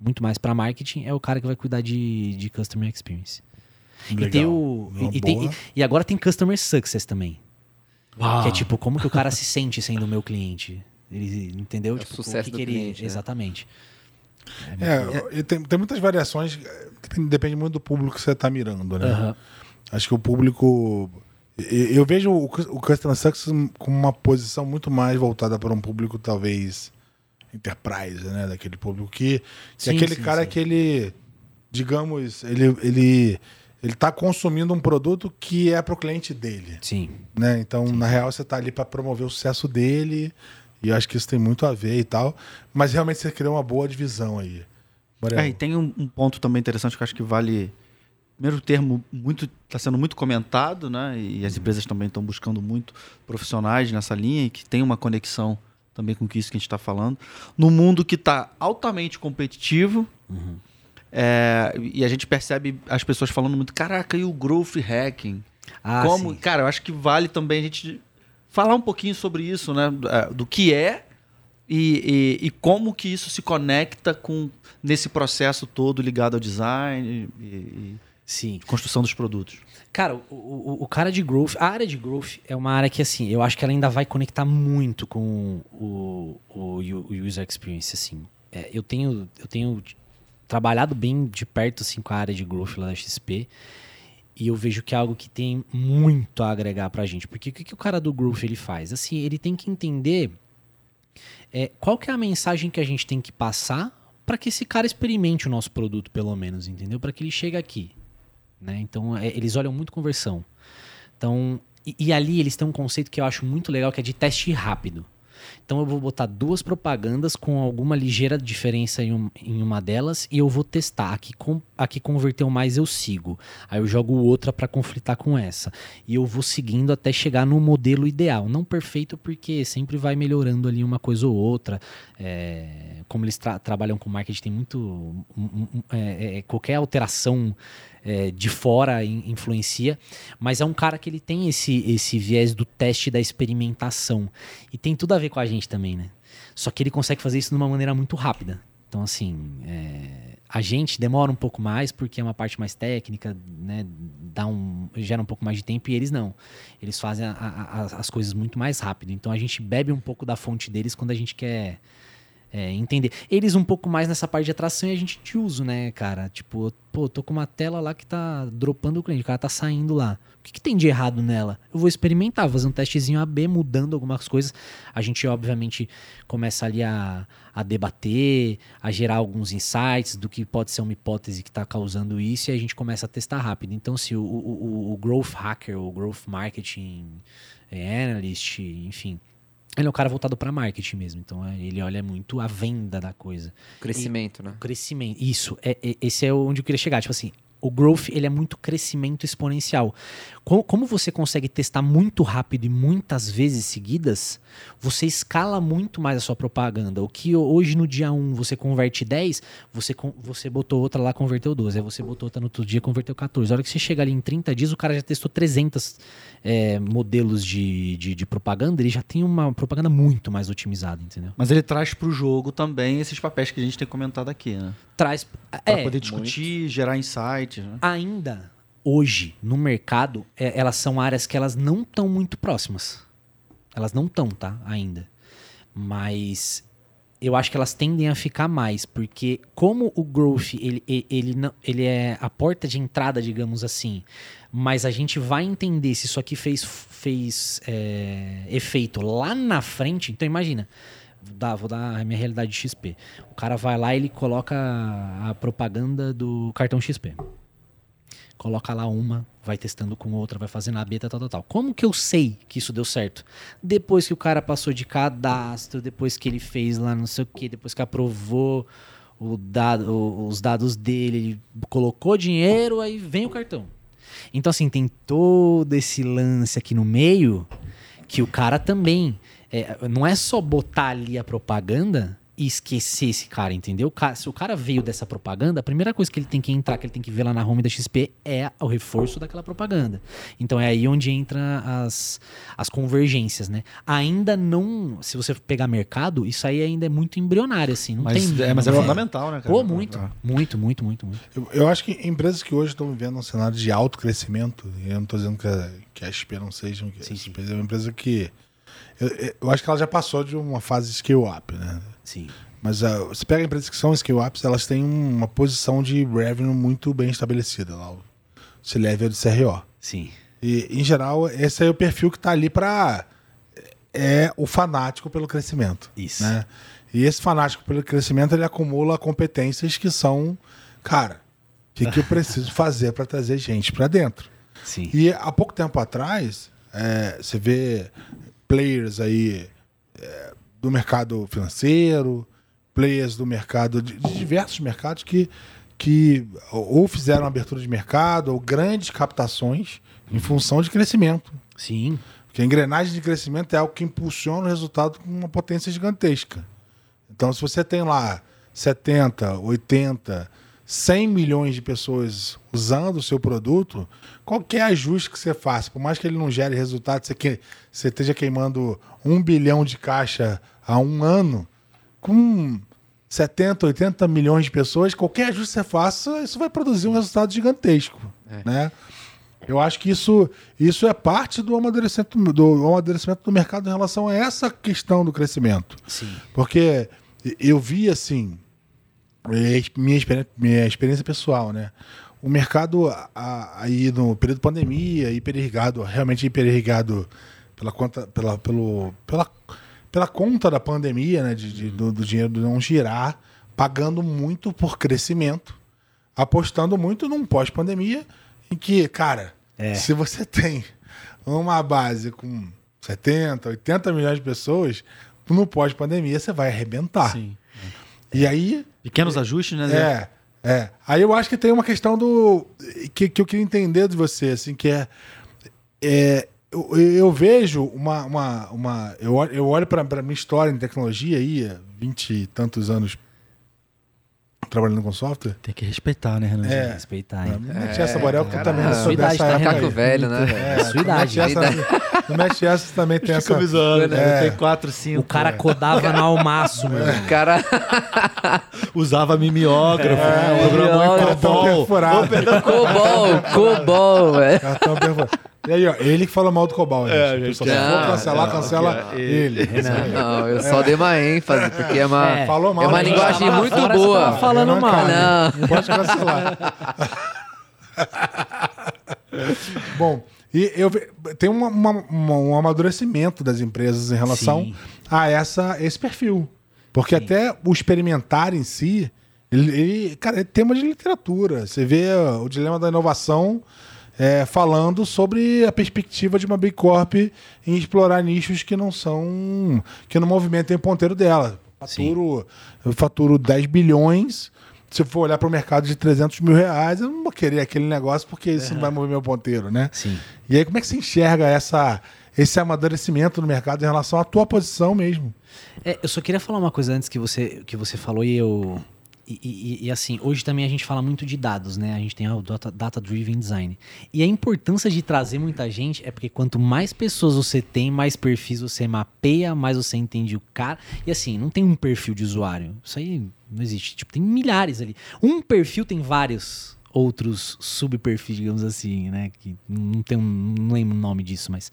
muito mais pra marketing, é o cara que vai cuidar de, de customer experience. E, Legal. tem o, e, tem- e- e agora tem customer success também. Uau. Que é tipo, como que o cara se sente sendo o meu cliente? Ele entendeu? É o tipo, sucesso que do que ele- cliente, né? Exatamente. É, e tem, tem muitas variações, depende, depende muito do público que você está mirando, né? Aham. Acho que o público. Eu vejo o, o Customer Success com uma posição muito mais voltada para um público, talvez, enterprise, né? Daquele público que, que é Sim, aquele sim, cara sim. que ele, digamos, ele, ele, ele tá consumindo um produto que é para o cliente dele, Sim. né? Então, na real, você tá ali para promover o sucesso dele, e eu acho que isso tem muito a ver e tal, mas realmente você criou uma boa divisão aí. É, e tem um, um ponto também interessante que eu acho que vale. Primeiro termo muito está sendo muito comentado, né? E as empresas também estão buscando muito profissionais nessa linha e que tem uma conexão também com isso que a gente está falando. No mundo que está altamente competitivo, é, e a gente percebe as pessoas falando muito, caraca, e o growth hacking? Ah, Como, sim. cara, eu acho que vale também a gente falar um pouquinho sobre isso, né? Do, é, do que é e, e- e como que isso se conecta com nesse processo todo ligado ao design e, e Sim. construção dos produtos. Cara, o, o, o cara de growth, a área de growth é uma área que, assim, eu acho que ela ainda vai conectar muito com o, o, o user experience, assim. É, eu, tenho, eu tenho trabalhado bem de perto, assim, com a área de growth lá da XP e eu vejo que é algo que tem muito a agregar pra gente. Porque o que, que o cara do growth ele faz? Assim, ele tem que entender é, qual que é a mensagem que a gente tem que passar para que esse cara experimente o nosso produto, pelo menos, entendeu? Para que ele chegue aqui. Né? Então, é, eles olham muito conversão. Então, e, e ali eles têm um conceito que eu acho muito legal, que é de teste rápido. Então, eu vou botar duas propagandas com alguma ligeira diferença em, um- em uma delas e eu vou testar. A que, com, a que converteu mais eu sigo. Aí eu jogo outra para conflitar com essa. E eu vou seguindo até chegar no modelo ideal. Não perfeito, porque sempre vai melhorando ali uma coisa ou outra. É, como eles tra- trabalham com marketing, tem muito. é, é, qualquer alteração é, de fora in- influencia, mas é um cara que ele tem esse, esse viés do teste da experimentação. E tem tudo a ver com a gente também, né? Só que ele consegue fazer isso de uma maneira muito rápida. Então, assim, é, a gente demora um pouco mais porque é uma parte mais técnica, né? Dá um, gera um pouco mais de tempo e eles não. Eles fazem a- a- as coisas muito mais rápido. Então, a gente bebe um pouco da fonte deles quando a gente quer é, entender. Eles um pouco mais nessa parte de atração e a gente de uso, né, cara? Tipo, pô, tô com uma tela lá que tá dropando o cliente, o cara tá saindo lá. O que, que tem de errado nela? Eu vou experimentar, fazer um testezinho AB, mudando algumas coisas. A gente, obviamente, começa ali a, a debater, a gerar alguns insights do que pode ser uma hipótese que está causando isso e a gente começa a testar rápido. Então, se o, o, o- o growth hacker, o growth marketing é, analyst, enfim, ele é um cara voltado para marketing mesmo. Então, é, ele olha muito a venda da coisa. Crescimento, né? O crescimento. Isso, é, é- esse é onde eu queria chegar. Tipo assim, o growth ele é muito crescimento exponencial. Co- Como você consegue testar muito rápido e muitas vezes seguidas, você escala muito mais a sua propaganda. O que hoje no dia 1 você converte 10, você, você botou outra lá, converteu 12. Aí você botou outra no outro dia, converteu 14. A hora que você chega ali em 30 dias, o cara já testou 300 é, modelos de, de, de propaganda, ele já tem uma propaganda muito mais otimizada, entendeu? Mas ele traz para o jogo também esses papéis que a gente tem comentado aqui, né? Traz. Para é, poder discutir, gerar insights, né? ainda hoje no mercado é, elas são áreas que elas não estão muito próximas. Elas não estão tá ainda. Mas eu acho que elas tendem a ficar mais porque como o growth ele, ele, ele, não, ele é a porta de entrada digamos assim mas a gente vai entender se isso aqui fez, fez é, efeito lá na frente então imagina Vou dar, vou dar a minha realidade de XP. O cara vai lá e ele coloca a propaganda do cartão XP coloca lá uma, vai testando com outra, vai fazendo a beta, tal, tal, tal. Como que eu sei que isso deu certo? Depois que o cara passou de cadastro, depois que ele fez lá não sei o que, depois que aprovou o dado, os dados dele, ele colocou dinheiro, aí vem o cartão. Então, assim, tem todo esse lance aqui no meio que o cara também. é, não é só botar ali a propaganda e esquecer esse cara, entendeu? O cara- se o cara veio dessa propaganda, a primeira coisa que ele tem que entrar, que ele tem que ver lá na home da XP é o reforço daquela propaganda. Então é aí onde entra as, as convergências, né? Ainda não. Se você pegar mercado, isso aí ainda é muito embrionário, assim. Não Mas, tem. é, mas é não fundamental, né, cara? Pô, muito, muito, muito, muito, muito. Eu, eu acho que empresas que hoje estão vivendo um cenário de alto crescimento, e eu não estou dizendo que a, que a XP não seja, que Sim, a sim. XP é uma empresa que. Eu, eu acho que ela já passou de uma fase scale-up, né? Sim. Mas ah, você pega empresas que são scale-ups, elas têm uma posição de revenue muito bem estabelecida lá. O C-level de CRO. Sim. E, em geral, esse é o perfil que está ali para. É o fanático pelo crescimento. Isso. Né? E esse fanático pelo crescimento, ele acumula competências que são. Cara, o que, que eu preciso fazer para trazer gente para dentro? Sim. E há pouco tempo atrás, é, você vê players aí é, do mercado financeiro, players do mercado, de, de diversos mercados que, que ou fizeram abertura de mercado ou grandes captações em função de crescimento. Sim. Porque a engrenagem de crescimento é algo que impulsiona o resultado com uma potência gigantesca. Então, se você tem lá 70, 80, 100 milhões de pessoas usando o seu produto, qualquer ajuste que você faça, por mais que ele não gere resultado, você, que, você esteja queimando um bilhão de caixa há um ano, com 70, 80 milhões de pessoas, qualquer ajuste que você faça, isso vai produzir um resultado gigantesco. Né? Eu acho que isso, isso é parte do amadurecimento, do amadurecimento do mercado em relação a essa questão do crescimento. Sim. Porque eu vi assim, é, minha experiência, minha experiência pessoal, né? O mercado aí no período de pandemia, hiperirrigado, realmente hiperirrigado pela conta, pela, pelo, pela, pela conta da pandemia, né? De, de- do, do dinheiro não girar, pagando muito por crescimento, apostando muito num pós-pandemia, em que, cara, É. se você tem uma base com 70, 80 milhões de pessoas, no pós-pandemia você vai arrebentar. Sim. E aí, Pequenos ajustes, né, Zé? é, é. Aí eu acho que tem uma questão do. que, que eu queria entender de você, assim, que é. é eu, eu vejo uma. uma, uma eu olho, eu olho para a minha história em tecnologia aí, há 20 e tantos anos trabalhando com software. Tem que respeitar, né, Renan? É. Respeitar, Não hein? mete essa, Borel, que eu cara, também não a sou sua idade dessa tá época aí. velho, né, velho? É, Sua idade, Não mete essa, não mete essa também tem essa. Me zoando, É. né? Tem 4, 5. O cara codava no almaço, meu. O cara. usava mimeógrafo, É, programou em mimeógrafo. COBOL. Cobol, Cobol, velho. Cartão perfurado. E aí, ó, ele que fala mal do Cobal, gente. É, gente, Pessoal, é. se for cancelar, Não, cancela é, ele. Não, eu só dei uma ênfase, porque é uma, É. Falou mal. é uma né? linguagem Tava muito boa. tava falando Não, mal. cara, Não. Pode cancelar. Bom, e eu tem uma- uma- uma- um amadurecimento das empresas em relação Sim. a essa, esse perfil. Porque até o experimentar em si, ele, ele- cara, é tema de literatura. Você vê o dilema da inovação é, falando sobre a perspectiva de uma Big Corp em explorar nichos que não são. que não movimentem o ponteiro dela. Faturo, eu faturo 10 bilhões. Se eu for olhar para o mercado de 300 mil reais, eu não vou querer aquele negócio porque isso não vai mover meu ponteiro, né? Sim. E aí, como é que você enxerga essa, esse amadurecimento no mercado em relação à tua posição mesmo? É, eu só queria falar uma coisa antes que você, que você falou e eu. E, e- e, assim, hoje também a gente fala muito de dados, né? A gente tem o data- data-driven design. E a importância de trazer muita gente é porque quanto mais pessoas você tem, mais perfis você mapeia, mais você entende o cara. E assim, não tem um perfil de usuário. Isso aí não existe. Tipo, tem milhares ali. Um perfil tem vários outros subperfis, digamos assim, né? Que não tem um, não lembro o nome disso, mas.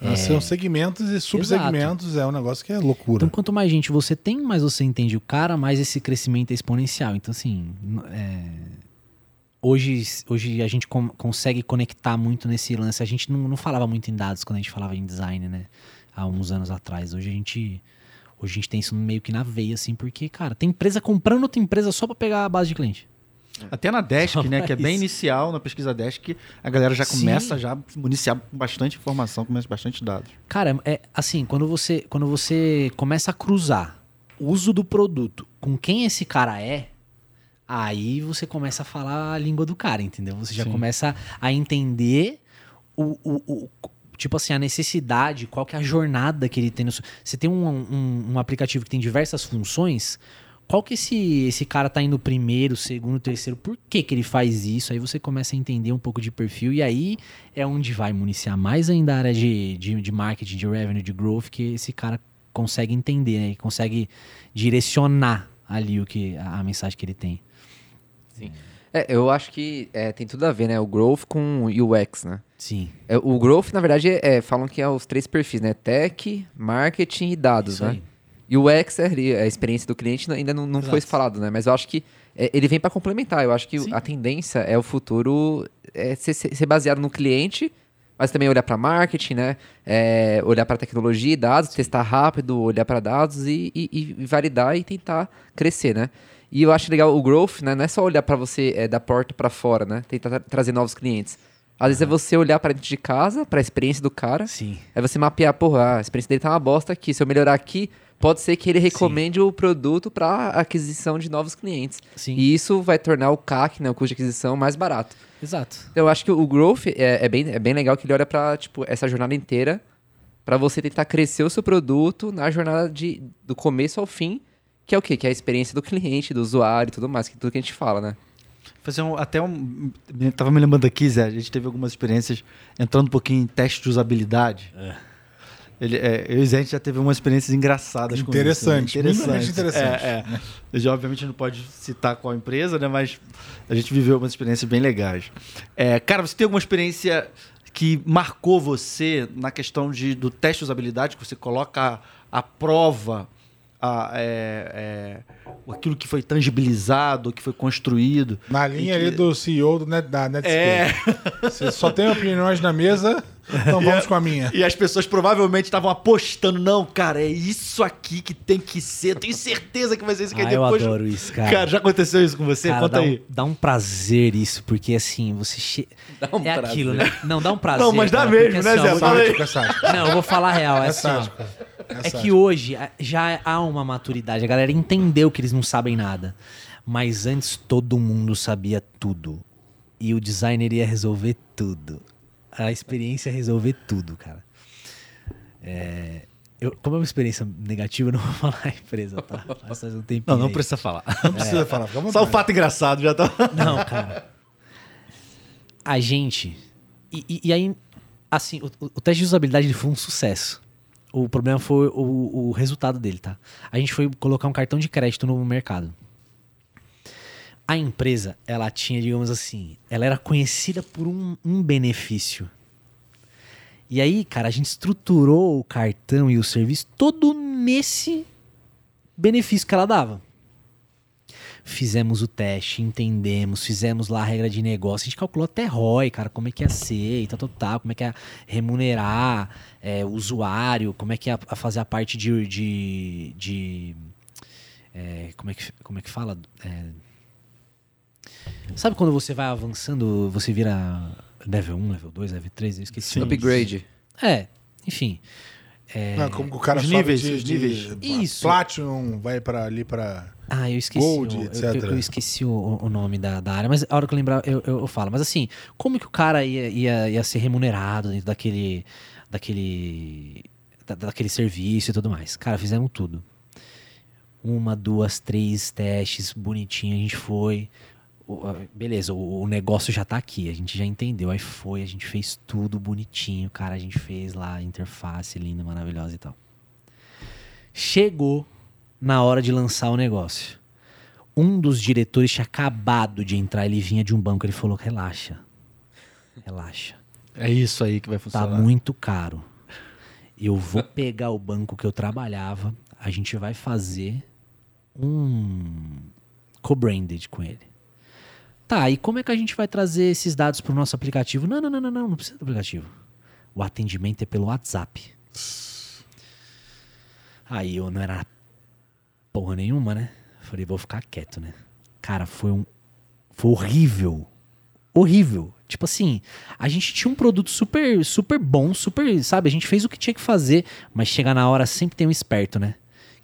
é, São segmentos e subsegmentos, é um negócio que é loucura. então, quanto mais gente você tem, mais você entende o cara, mais esse crescimento é exponencial. Então, assim, é, hoje, hoje a gente com- consegue conectar muito nesse lance. A gente não, não falava muito em dados quando a gente falava em design, né? Há uns anos atrás. Hoje a gente, hoje a gente tem isso meio que na veia, assim, porque, cara, tem empresa comprando outra empresa só pra pegar a base de cliente. Até na Desk, né? Que é bem inicial, na pesquisa Desk, a galera já Sim. começa já a municiar com bastante informação, com bastante dados. Cara, é assim, quando você, quando você começa a cruzar o uso do produto com quem esse cara é, aí você começa a falar a língua do cara, entendeu? Você já Sim. começa a entender o, o- o- tipo assim, a necessidade, qual que é a jornada que ele tem. No, você tem um, um- um aplicativo que tem diversas funções. Qual que esse, esse cara tá indo primeiro, segundo, terceiro? Por que, que ele faz isso? Aí você começa a entender um pouco de perfil e aí é onde vai municiar mais ainda a área de, de, de marketing, de revenue, de growth, que esse cara consegue entender, né? E consegue direcionar ali o que, a, a mensagem que ele tem. É, eu acho que é, tem tudo a ver, né? O growth com o UX, né? Sim. É, o growth, na verdade, é, falam que é os três perfis, né? Tech, marketing e dados, Isso né? aí. E o UX a experiência do cliente ainda não, não foi falado, né? Mas eu acho que é, ele vem para complementar. Eu acho que Sim. a tendência é o futuro é, ser, ser- baseado no cliente, mas também olhar para marketing, né? É, olhar para tecnologia e dados, testar rápido, olhar para dados e, e- e validar e tentar crescer, né? E eu acho legal o growth, né? Não é só olhar para você é, da porta para fora, né? Tentar tra- trazer novos clientes. Às vezes é você olhar para dentro de casa, para a experiência do cara, Sim. é você mapear, porra, a experiência dele tá uma bosta aqui. Se eu melhorar aqui, pode ser que ele recomende o produto para aquisição de novos clientes. Sim. E isso vai tornar o CAC, né, o custo de aquisição, mais barato. Exato. Então, eu acho que o growth é, é bem, é bem legal que ele olha para tipo, essa jornada inteira para você tentar crescer o seu produto na jornada de, do começo ao fim, que é o quê? Que é a experiência do cliente, do usuário e tudo mais, que é tudo que a gente fala, né? Fazer um, até um. Tava me lembrando aqui, Zé, a gente teve algumas experiências entrando um pouquinho em teste de usabilidade. Ele, é, eu e Zé, a gente já teve umas experiências engraçadas com Interessante, isso. né? minimamente interessante. É, é. A gente, obviamente não pode citar qual empresa, né? Mas a gente viveu umas experiências bem legais. É, cara, você tem alguma experiência que marcou você na questão de, do teste de usabilidade, que você coloca à prova a, é, é, aquilo que foi tangibilizado, que foi construído? Na linha que- ali do CEO do Net, da Netscape. É. Você só tem opiniões na mesa, então vamos com a minha. E as pessoas provavelmente estavam apostando, não, cara, é isso aqui que tem que ser. Eu tenho certeza que vai ser isso que Ah, aí eu depois. adoro isso, cara. Cara, já aconteceu isso com você? Cara, Conta dá, um, aí. dá um prazer isso, porque assim, você. Che... Dá um é prazer. aquilo, né? Não, dá um prazer. Não, mas dá cara, mesmo, porque, né, assim, Zé? vou- é. Não, eu vou falar a real. É, É assim. É que sádico. hoje já há uma maturidade. A galera entendeu que eles não sabem nada. Mas antes todo mundo sabia tudo. E o designer ia resolver tudo. A experiência ia resolver tudo, cara. É, eu- como é uma experiência negativa, eu não vou falar a empresa, tá? Mas faz um tempinho Não, não aí. precisa falar. Não precisa falar, Só o fato engraçado já tá. Não, cara. A gente. E, e- e aí, assim, o, o teste de usabilidade ele foi um sucesso. O problema foi o, o resultado dele, tá? A gente foi colocar um cartão de crédito no mercado. A empresa, ela tinha, digamos assim, ela era conhecida por um, um benefício. E aí, cara, a gente estruturou o cartão e o serviço todo nesse benefício que ela dava. Fizemos o teste, entendemos, fizemos lá a regra de negócio, a gente calculou até ROI, cara, como é que ia ser e tal, tal, tal, como é que ia remunerar é, o usuário, como é que ia a fazer a parte de. de, de é, como, é que, como é que fala? É, sabe quando você vai avançando, você vira level 1, level 2, level 3? Eu esqueci. o nome. Upgrade. É, enfim. É, Não, como que o cara Os sobe níveis, de, os de- níveis. Isso. Platinum, vai pra ali pra... Ah, eu esqueci. Gold, o, eu- etc. Eu, eu esqueci o, o nome da, da área, mas a hora que eu lembrar eu, eu, eu falo. Mas assim, como que o cara ia, ia, ia ser remunerado dentro daquele. daquele. da- daquele serviço e tudo mais? Cara, fizemos tudo. Uma, duas, três testes, bonitinho, a gente foi. Beleza, o, o negócio já tá aqui, a gente já entendeu. Aí foi, a gente fez tudo bonitinho, cara. A gente fez lá a interface linda, maravilhosa e tal. Chegou na hora de lançar o negócio. Um dos diretores tinha acabado de entrar, ele vinha de um banco, ele falou: relaxa. Relaxa. É isso aí que vai Tá funcionar. muito caro. Eu vou pegar o banco que eu trabalhava, a gente vai fazer um co-branded com ele. Tá, e como é que a gente vai trazer esses dados pro nosso aplicativo? Não, não, não, não, não, não precisa do aplicativo. O atendimento é pelo WhatsApp. Aí eu não era porra nenhuma, né? Falei, vou ficar quieto, né? Cara, foi um Foi horrível. Horrível. Tipo assim, a gente tinha um produto super, super bom, super, sabe? A gente fez o que tinha que fazer, mas chega na hora sempre tem um esperto, né?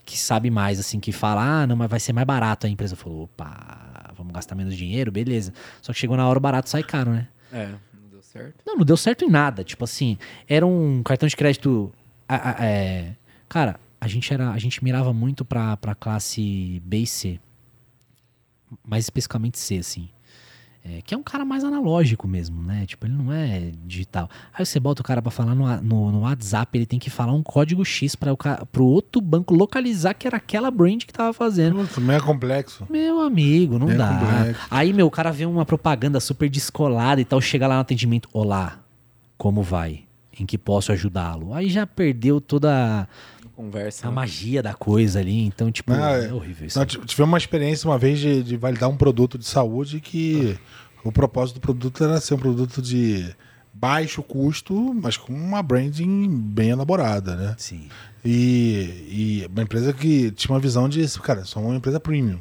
Que sabe mais, assim, que fala, ah, não, mas vai ser mais barato. A empresa falou, opa, vamos gastar menos dinheiro, beleza. Só que chegou na hora o barato sai caro, né? É, não deu certo. Não, não deu certo em nada. Tipo assim, era um cartão de crédito. a- a- é, cara, a gente era. A gente mirava muito pra, pra classe B e C. Mais especificamente C, assim. É, que é um cara mais analógico mesmo, né? Tipo, ele não é digital. Aí você bota o cara pra falar no, no, no WhatsApp, ele tem que falar um código X para o pro outro banco localizar que era aquela brand que tava fazendo. Putz, meio complexo. Meu amigo, não É dá. complexo. Aí, meu, o cara vê uma propaganda super descolada e tal, chega lá no atendimento. Olá, como vai? Em que posso ajudá-lo? Aí já perdeu toda Conversa. a né? magia da coisa ali. Então, tipo, Não, é, é- horrível isso. Nós tivemos uma experiência uma vez de, de validar um produto de saúde que o propósito do produto era ser um produto de baixo custo, mas com uma branding bem elaborada, né? Sim. E, e uma empresa que tinha uma visão de, cara, somos uma empresa premium.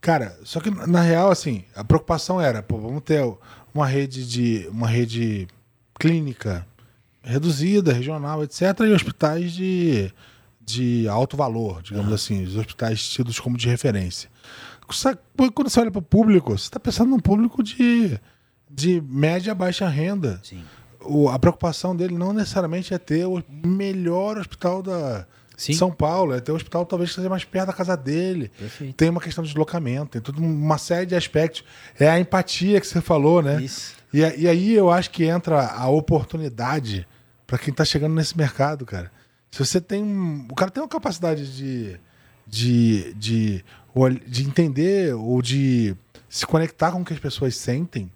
Cara, só que na real, assim, a preocupação era, pô, vamos ter uma rede de. uma rede clínica reduzida, regional, etc., e hospitais de, de alto valor, digamos assim, os hospitais tidos como de referência. Quando você olha para o público, você está pensando num público de, de média a baixa renda. Sim. O- a preocupação dele não necessariamente é ter o melhor hospital da Sim. São Paulo, é ter um hospital talvez que seja mais perto da casa dele. Perfeito. Tem uma questão de deslocamento, tem toda uma série de aspectos. É a empatia que você falou, né? Isso. E, e aí eu acho que entra a oportunidade para quem tá chegando nesse mercado, cara. Se você tem. um- O cara tem uma capacidade de. de, de, de entender ou de se conectar com o que as pessoas sentem.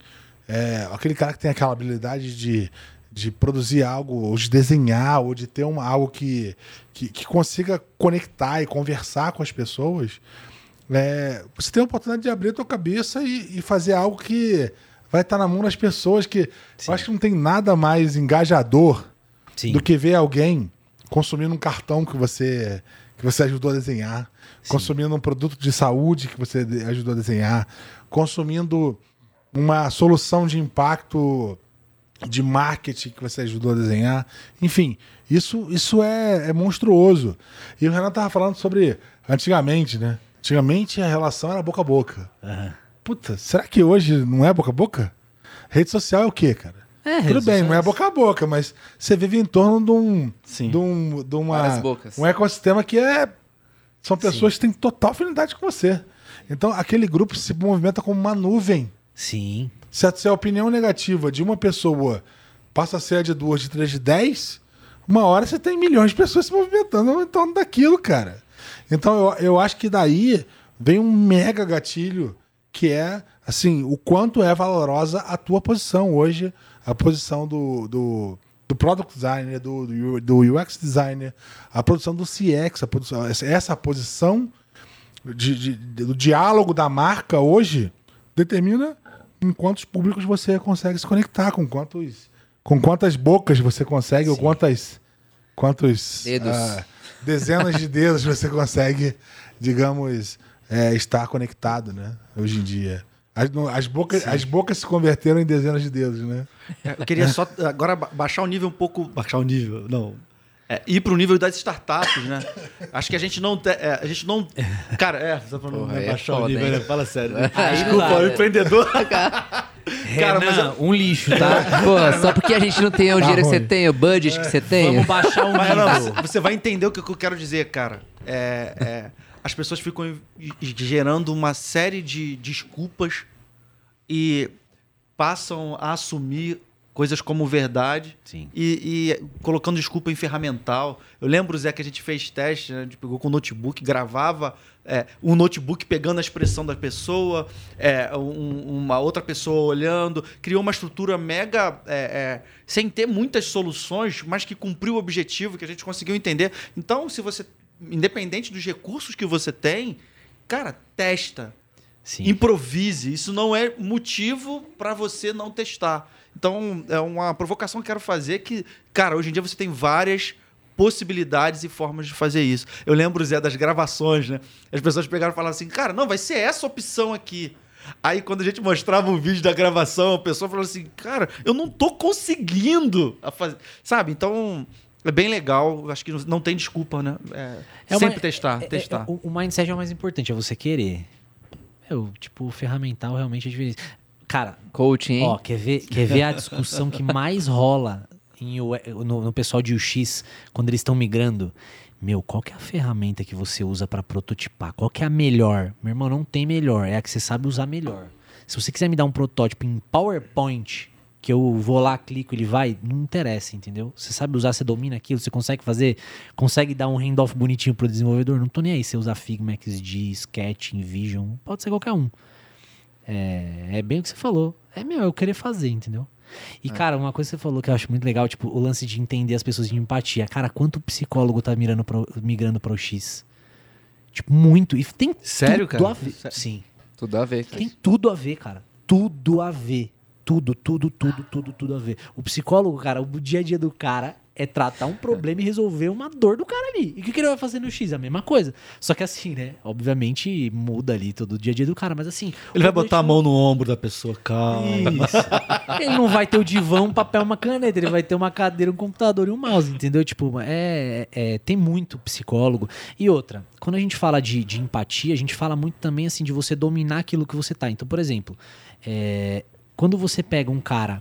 É, aquele cara que tem aquela habilidade de, de produzir algo, ou de desenhar, ou de ter uma, algo que, que, que consiga conectar e conversar com as pessoas. É, você tem a oportunidade de abrir a tua cabeça e, e fazer algo que vai estar na mão das pessoas que eu acho que não tem nada mais engajador Sim. do que ver alguém consumindo um cartão que você que você ajudou a desenhar, consumindo um produto de saúde que você ajudou a desenhar, consumindo uma solução de impacto de marketing que você ajudou a desenhar. Enfim, isso, isso é, é monstruoso. E o Renan tava falando sobre antigamente, né? Antigamente a relação era boca a boca. Aham. Puta, será que hoje não é boca a boca? Rede social é o quê, cara? É, Tudo bem, não é boca a boca, mas você vive em torno de um, Sim. de um, de uma, um ecossistema que é são pessoas que têm total afinidade com você. Então aquele grupo se movimenta como uma nuvem. Sim. Se a, se a opinião negativa de uma pessoa passa a ser a de duas, de três, de dez, uma hora você tem milhões de pessoas se movimentando em torno daquilo, cara. Então eu, eu acho que daí vem um mega gatilho que é assim o quanto é valorosa a tua posição hoje, a posição do, do, do product designer, do, do, UX designer, a produção do CX, a produção, essa, posição de, de- do diálogo da marca hoje determina em quantos públicos você consegue se conectar, com quantos com quantas bocas você consegue, ou quantas quantos Dedos. ah, dezenas de dedos você consegue, digamos, é, estar conectado, né? Hoje em dia. As, as bocas, as bocas se converteram em dezenas de dedos, né? É, Eu queria só agora ba- baixar o nível um pouco. Baixar o nível, não. É, ir pro nível das startups, né? Acho que a gente não. te- é, a gente não. Cara, é, só pra não Porra, né, é baixar o nível, né? Fala sério. Não Desculpa, o né? empreendedor. Cara, mas eu- um lixo, tá? Pô, só porque a gente não tem o Tá dinheiro que você tem, o budget que você tem. Vamos baixar um Mas, não, nível. você, você vai entender o que eu quero dizer, cara. É, é, as pessoas ficam gerando uma série de desculpas e passam a assumir coisas como verdade Sim. e, e colocando desculpa em ferramental. Eu lembro, Zé, que a gente fez teste, né? a gente pegou com o notebook, gravava é, um notebook pegando a expressão da pessoa, é, um- uma outra pessoa olhando, criou uma estrutura mega. é, é, sem ter muitas soluções, mas que cumpriu o objetivo, que a gente conseguiu entender. Então, se você. Independente dos recursos que você tem, cara, testa. Sim. Improvise. Isso não é motivo para você não testar. Então, é uma provocação que eu quero fazer que, cara, hoje em dia você tem várias possibilidades e formas de fazer isso. Eu lembro, Zé, das gravações, né? As pessoas pegaram e falaram assim, cara, não, vai ser essa opção aqui. Aí quando a gente mostrava o vídeo da gravação, a pessoa falou assim, cara, eu não tô conseguindo a fazer. Sabe? Então, é bem legal. Acho que não- tem desculpa, né? É, É uma- sempre testar, é- é- testar. o, o mindset é o mais importante, é você querer. Eu, tipo, o ferramental realmente é diferente. Cara, Coaching? Ó, quer ver, quer ver a discussão que mais rola em no, no pessoal de UX quando eles estão migrando? Meu, qual que é a ferramenta que você usa pra prototipar? Qual que é a melhor? Meu irmão, não tem melhor, é a que você sabe usar melhor. Se você quiser me dar um protótipo em PowerPoint, que eu vou lá, clico, ele vai, não interessa, entendeu? Você sabe usar, você domina aquilo, você consegue fazer, consegue dar um handoff bonitinho pro desenvolvedor, não tô nem aí se você usar Figma, XD, Sketch, InVision, pode ser qualquer um. É, é bem o que você falou. É meu, eu querer fazer, entendeu? E, cara, uma coisa que você falou que eu acho muito legal, tipo, o lance de entender as pessoas de empatia. Cara, quanto psicólogo tá mirando pro, migrando para o X? Tipo, muito. E tem Sério, tudo cara? a ver. Sério? Sim. Tudo a ver. cara. Tem tudo a ver, cara. Tudo a ver. Tudo, tudo, tudo, tudo, tudo a ver. O psicólogo, cara, o dia a dia do cara é tratar um problema e resolver uma dor do cara ali. E o que, que ele vai fazer no X? A mesma coisa. Só que assim, né? Obviamente muda ali todo o dia a dia do cara, mas assim. Ele vai botar a mão no ombro da pessoa, calma. isso. Ele não vai ter o divã, um papel, uma caneta. Ele vai ter uma cadeira, um computador e um mouse, entendeu? Tipo, é, é- tem muito psicólogo. E outra, quando a gente fala de, de empatia, a gente fala muito também, assim, de você dominar aquilo que você tá. Então, por exemplo, é, quando você pega um cara...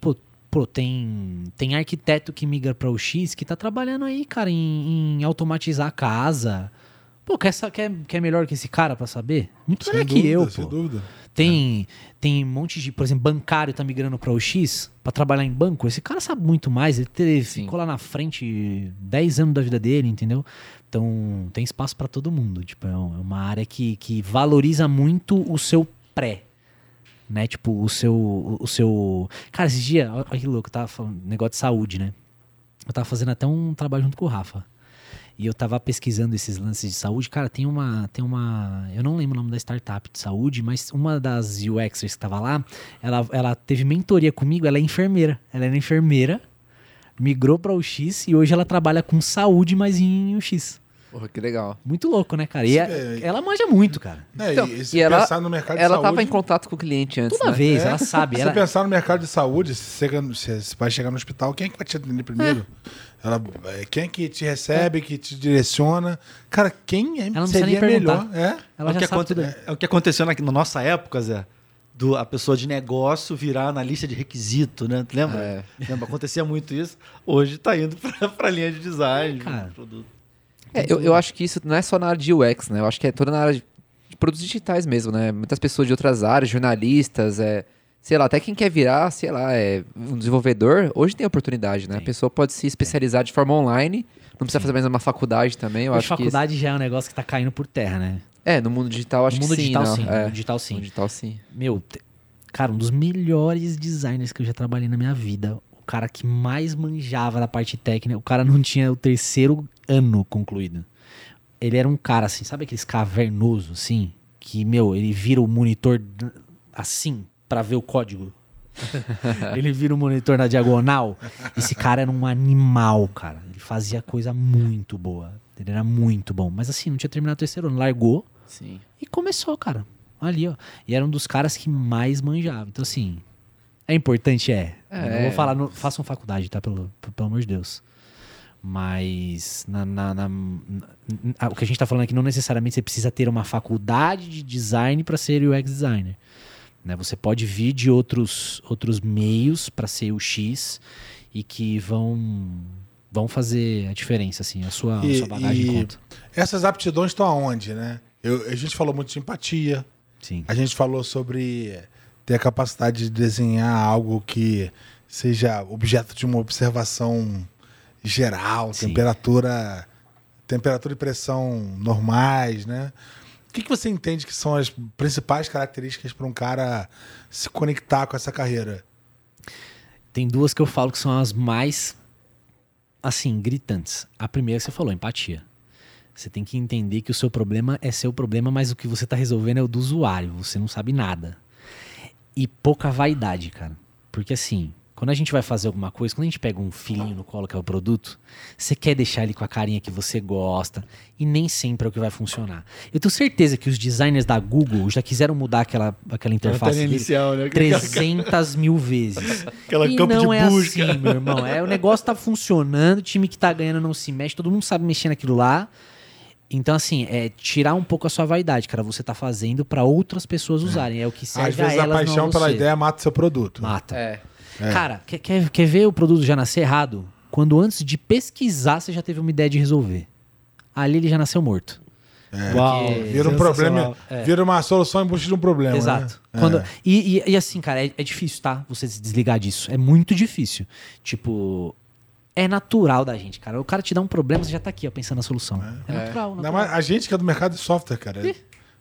Pô, pô, tem, tem arquiteto que migra para o X que tá trabalhando aí, cara, em, em automatizar a casa. Pô, quer, quer, quer melhor que esse cara para saber? Muito Sem melhor que eu, sem pô. dúvida. Tem, tem um monte de, por exemplo, bancário tá migrando para o X para trabalhar em banco. Esse cara sabe muito mais. Ele teve, ficou lá na frente 10 anos da vida dele, entendeu? Então tem espaço para todo mundo. Tipo, é é uma área que, que valoriza muito o seu pré. Né? Tipo, o seu. O, o seu. Cara, esses dias, olha que louco, eu tava falando, negócio de saúde, né? Eu tava fazendo até um trabalho junto com o Rafa. E eu tava pesquisando esses lances de saúde. Cara, tem uma. Tem uma. Eu não lembro o nome da startup de saúde, mas uma das UXers que tava lá, ela, ela teve mentoria comigo, ela é enfermeira. Ela era enfermeira, migrou pra UX e hoje ela trabalha com saúde, mas em UX. Porra, que legal. Muito louco, né, cara? E Sim, é- é- ela manja muito, cara. É, Então, e se e ela- pensar no mercado de Ela saúde... tava em contato com o cliente antes, Toda né? vez, É, ela sabe. Se Ela, você pensar no mercado de saúde, se você, se vai chegar no hospital, quem é que vai te atender primeiro? Ela, é, quem é que te recebe, que te direciona? Cara, quem é, não precisa seria nem melhor? É? ela é, o já que sabe tudo. é o que aconteceu na, na nossa época, Zé. Do, a pessoa de negócio virar na lista de requisito, né? Lembra? É. Lembra? Acontecia muito isso. Hoje tá indo pra, pra linha de design. É, cara. produto. É, eu, eu acho que isso não é só na área de UX, né? Eu acho que é toda na área de, de produtos digitais mesmo, né? Muitas pessoas de outras áreas, jornalistas, é, sei lá, até quem quer virar, sei lá, é, um desenvolvedor, hoje tem oportunidade, né? A Tem. pessoa pode se especializar de forma online, não precisa fazer mais uma faculdade também, eu Hoje acho faculdade já é um negócio que tá caindo por terra, né? que... É, no mundo digital acho no mundo que sim, digital, sim. No É, mundo digital, sim. no digital sim. Meu, cara, um dos melhores designers que eu já trabalhei na minha vida. O cara que mais manjava da parte técnica. O cara não tinha o terceiro ano concluído. Ele era um cara assim, sabe aqueles cavernoso assim? Que, meu, ele vira o monitor assim pra ver o código. ele vira o monitor na diagonal. Esse cara era um animal, cara. Ele fazia coisa muito boa. Ele era muito bom. Mas assim, não tinha terminado o terceiro ano. Largou, Sim. e começou, cara. Ali, ó. E era um dos caras que mais manjava. Então, assim, é importante, é. É. Eu não vou falar, não, façam faculdade, tá? Pelo, pelo amor de Deus. Mas na, na- na- o que a gente tá falando aqui não necessariamente você precisa ter uma faculdade de design para ser UX designer. Né? Você pode vir de outros, outros meios para ser o X e que vão vão fazer a diferença, assim, a sua, a E- sua bagagem conta. Essas aptidões estão aonde, né? Eu- a gente falou muito de empatia, Sim. a gente falou sobre ter a capacidade de desenhar algo que seja objeto de uma observação geral, Sim. temperatura, temperatura e pressão normais, né? O que, que você entende que são as principais características para um cara se conectar com essa carreira? Tem duas que eu falo que são as mais, assim, gritantes. A primeira que você falou, empatia. Você tem que entender que o seu problema é seu problema, mas o que você tá resolvendo é o do usuário. Você não sabe nada. E pouca vaidade, cara. Porque assim, quando a gente vai fazer alguma coisa, quando a gente pega um filhinho no colo que é o produto, você quer deixar ele com a carinha que você gosta e nem sempre é o que vai funcionar. Eu tenho certeza que os designers da Google já quiseram mudar aquela, aquela interface dele inicial, né? 300 mil vezes. Aquela e campo de não é busca. assim, meu irmão. É, o negócio tá funcionando, o time que tá ganhando não se mexe, todo mundo sabe mexer naquilo lá. Então, assim, é tirar um pouco a sua vaidade, cara. Você tá fazendo pra outras pessoas usarem. É o que serve Às vezes a a elas, paixão não a pela você. ideia mata seu produto. Mata. É. Cara, quer, quer, quer ver o produto já nascer errado? Quando antes de pesquisar, você já teve uma ideia de resolver. Ali ele já nasceu morto. Uau. Porque- Vira um problema, É. vira uma solução embutida de um problema. Exato. Né? Quando, É. e, e- e assim, cara, é, é difícil, tá? Você se desligar disso. É muito difícil. Tipo, é natural da gente, cara. O cara te dá um problema, você já tá aqui, ó, pensando na solução. É, natural, Ainda natural. mais a gente que é do mercado de software, cara.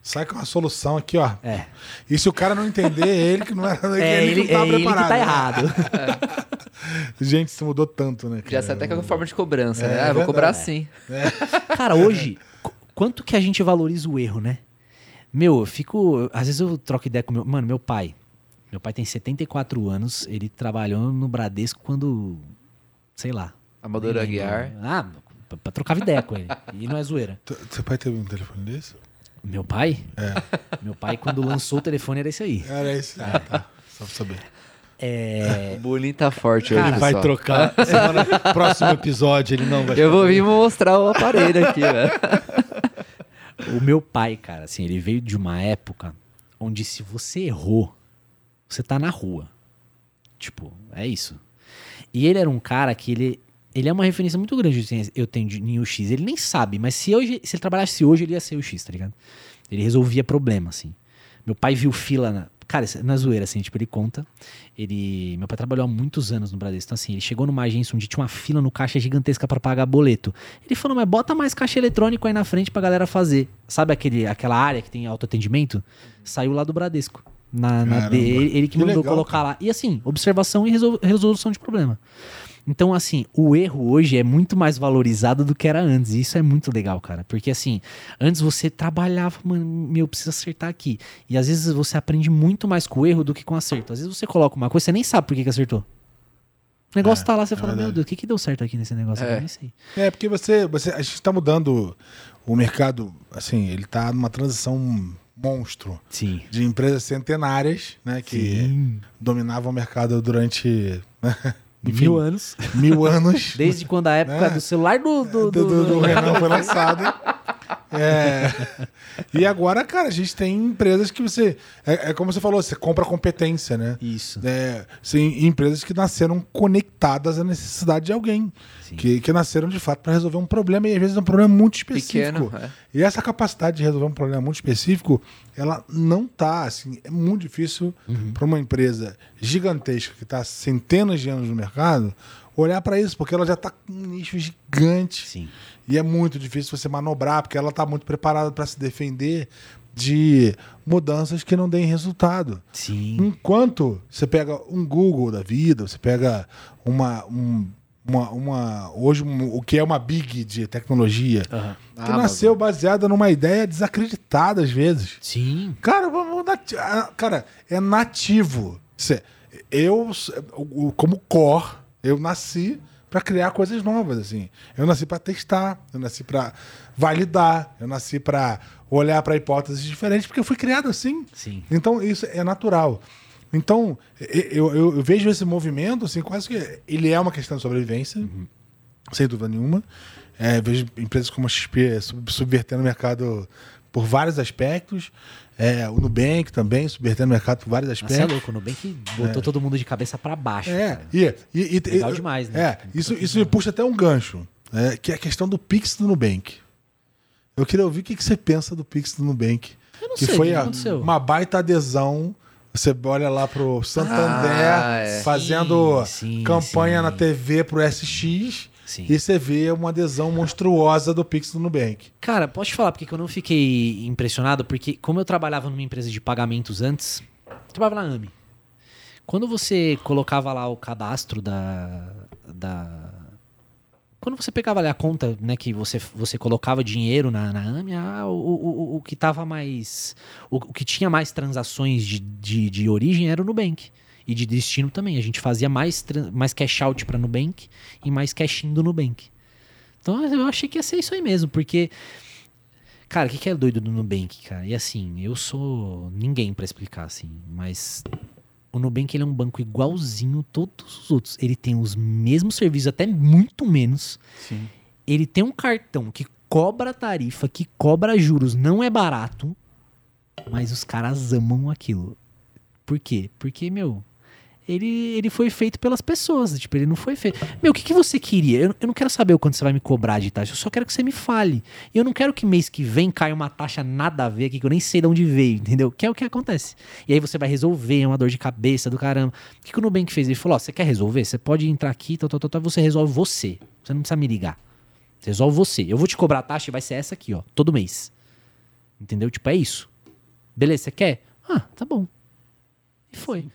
Sai com uma solução aqui, ó. É. E se o cara não entender, é ele que não era. É ele, ele, que não é tava ele que preparado. tá né? errado. Gente, isso mudou tanto, né? Já cara? sai até com forma de cobrança, É, né? é Ah, vou verdade. cobrar sim. Cara, hoje, qu- quanto que a gente valoriza o erro, né? Meu, eu fico. Às vezes eu troco ideia com meu. Mano, meu pai. Meu pai tem 74 anos, ele trabalhou no Bradesco quando. Sei lá. Amador. Aguiar. Ah, pra, pra trocar ideia com ele. E não é zoeira. Seu pai teve um telefone desse? Meu pai? Meu pai, quando lançou o telefone, era isso aí. Era esse. Ah, tá. Só pra saber. É. O bullying tá forte Cara, hoje, Vai pessoal. trocar. Semana, próximo episódio ele não vai Eu vou vir mostrar o aparelho aqui, velho. O meu pai, cara, assim, ele veio de uma época onde se você errou, você tá na rua. Tipo, é isso. E ele era um cara que ele. Ele é uma referência muito grande assim, eu tenho de em UX. Ele nem sabe, mas se, hoje, se ele trabalhasse hoje, ele ia ser UX, tá ligado? Ele resolvia problema, assim. Meu pai viu fila na. Cara, é na zoeira, assim, tipo, ele conta. Ele. Meu pai trabalhou há muitos anos no Bradesco. Então, assim, ele chegou numa agência onde tinha uma fila no caixa gigantesca pra pagar boleto. Ele falou, mas bota mais caixa eletrônico aí na frente pra galera fazer. Sabe aquele, aquela área que tem autoatendimento? Saiu lá do Bradesco. Na, na Caramba. dele, ele que, Que mandou legal, colocar lá. E assim, observação e resol- resolução de problema. Então, assim, o erro hoje é muito mais valorizado do que era antes. E isso é muito legal, cara. Porque, assim, antes você trabalhava, mano, meu, preciso acertar aqui. E às vezes você aprende muito mais com o erro do que com o acerto. Às vezes você coloca uma coisa, você nem sabe por que, que acertou. O negócio É, tá lá, você é fala, meu verdade. Deus, o que, que deu certo aqui nesse negócio? É. Eu nem sei. É, porque você, você. A gente tá mudando o mercado, assim, ele tá numa transição monstro Sim. de empresas centenárias, né? Que Sim. dominavam o mercado durante Enfim. Mil anos. mil anos. Desde quando a época É. do celular do. do, do, do, do- do Renan foi lançado. É. E agora, cara, a gente tem empresas que você. É, é como você falou, você compra competência, né? Isso. É, sim, empresas que nasceram conectadas à necessidade de alguém. Sim. Que, que nasceram de fato para resolver um problema, e às vezes é um problema muito específico. Pequeno, é. E essa capacidade de resolver um problema muito específico, ela não tá assim. É muito difícil Uhum. para uma empresa gigantesca que está centenas de anos no mercado olhar para isso, porque ela já está com um nicho gigante. Sim. E é muito difícil você manobrar, porque ela está muito preparada para se defender de mudanças que não deem resultado. Sim. Enquanto você pega um Google da vida, você pega uma. um- uma, uma- hoje, um- o que é uma big de tecnologia, Aham. que Amazon. nasceu baseada numa ideia desacreditada às vezes. Sim. Cara, vamos nati- ah, cara, é nativo. Eu, como core, eu nasci para criar coisas novas, assim. Eu nasci para testar, eu nasci para validar, eu nasci para olhar para hipóteses diferentes, porque eu fui criado assim. Sim. Então isso é natural. Então eu, eu- eu vejo esse movimento assim, quase que ele é uma questão de sobrevivência, sem dúvida nenhuma. É, vejo empresas como a XP sub- subvertendo o mercado por vários aspectos. É, o Nubank também subvertendo o mercado por vários Você é aspectos. louco, o Nubank botou todo mundo de cabeça pra baixo. É, e, e, e- Legal demais, né? É, isso, isso me puxa até um gancho, é, que é a questão do Pix do Nubank. Eu queria ouvir o que, que você pensa do Pix do Nubank. Eu não que sei, foi o que a- aconteceu? uma baita adesão. Você olha lá pro Santander Ah, é. fazendo sim, campanha sim. na TV pro SX Sim. e você vê uma adesão monstruosa do Pix do Nubank. Cara, posso te falar porque que eu não fiquei impressionado? Porque como eu trabalhava numa empresa de pagamentos antes, eu trabalhava na AMI. Quando você colocava lá o cadastro da... da... Quando você pegava ali a conta, né, que você, você colocava dinheiro na, na AMI, ah, o, o, o- o que tava mais... O, o que tinha mais transações de, de, de origem era o Nubank. E de destino também. A gente fazia mais, mais cash out pra Nubank e mais cash in do Nubank. Então eu achei que ia ser isso aí mesmo, porque. Cara, o que, que é doido do Nubank, cara? E assim, eu sou ninguém pra explicar, assim, mas o Nubank ele é um banco igualzinho todos os outros. Ele tem os mesmos serviços, até muito menos. Sim. Ele tem um cartão que cobra tarifa, que cobra juros, não é barato, mas os caras amam aquilo. Por quê? Porque, meu, ele, ele foi feito pelas pessoas. Tipo, ele não foi feito. Meu, o que, que você queria? Eu, eu não quero saber o quanto você vai me cobrar de taxa. Eu só quero que você me fale. E eu não quero que mês que vem caia uma taxa nada a ver aqui, que eu nem sei de onde veio, entendeu? Que é o que acontece. E aí você vai resolver, é uma dor de cabeça do caramba. O que, que o Nubank fez? Ele falou: Ó, você quer resolver? Você pode entrar aqui, tal, tal, tal, tal, você resolve você. Você não precisa me ligar. Você resolve você. Eu vou te cobrar a taxa e vai ser essa aqui, ó, todo mês. Entendeu? Tipo, é isso. Beleza, você quer? Ah, tá bom. E foi.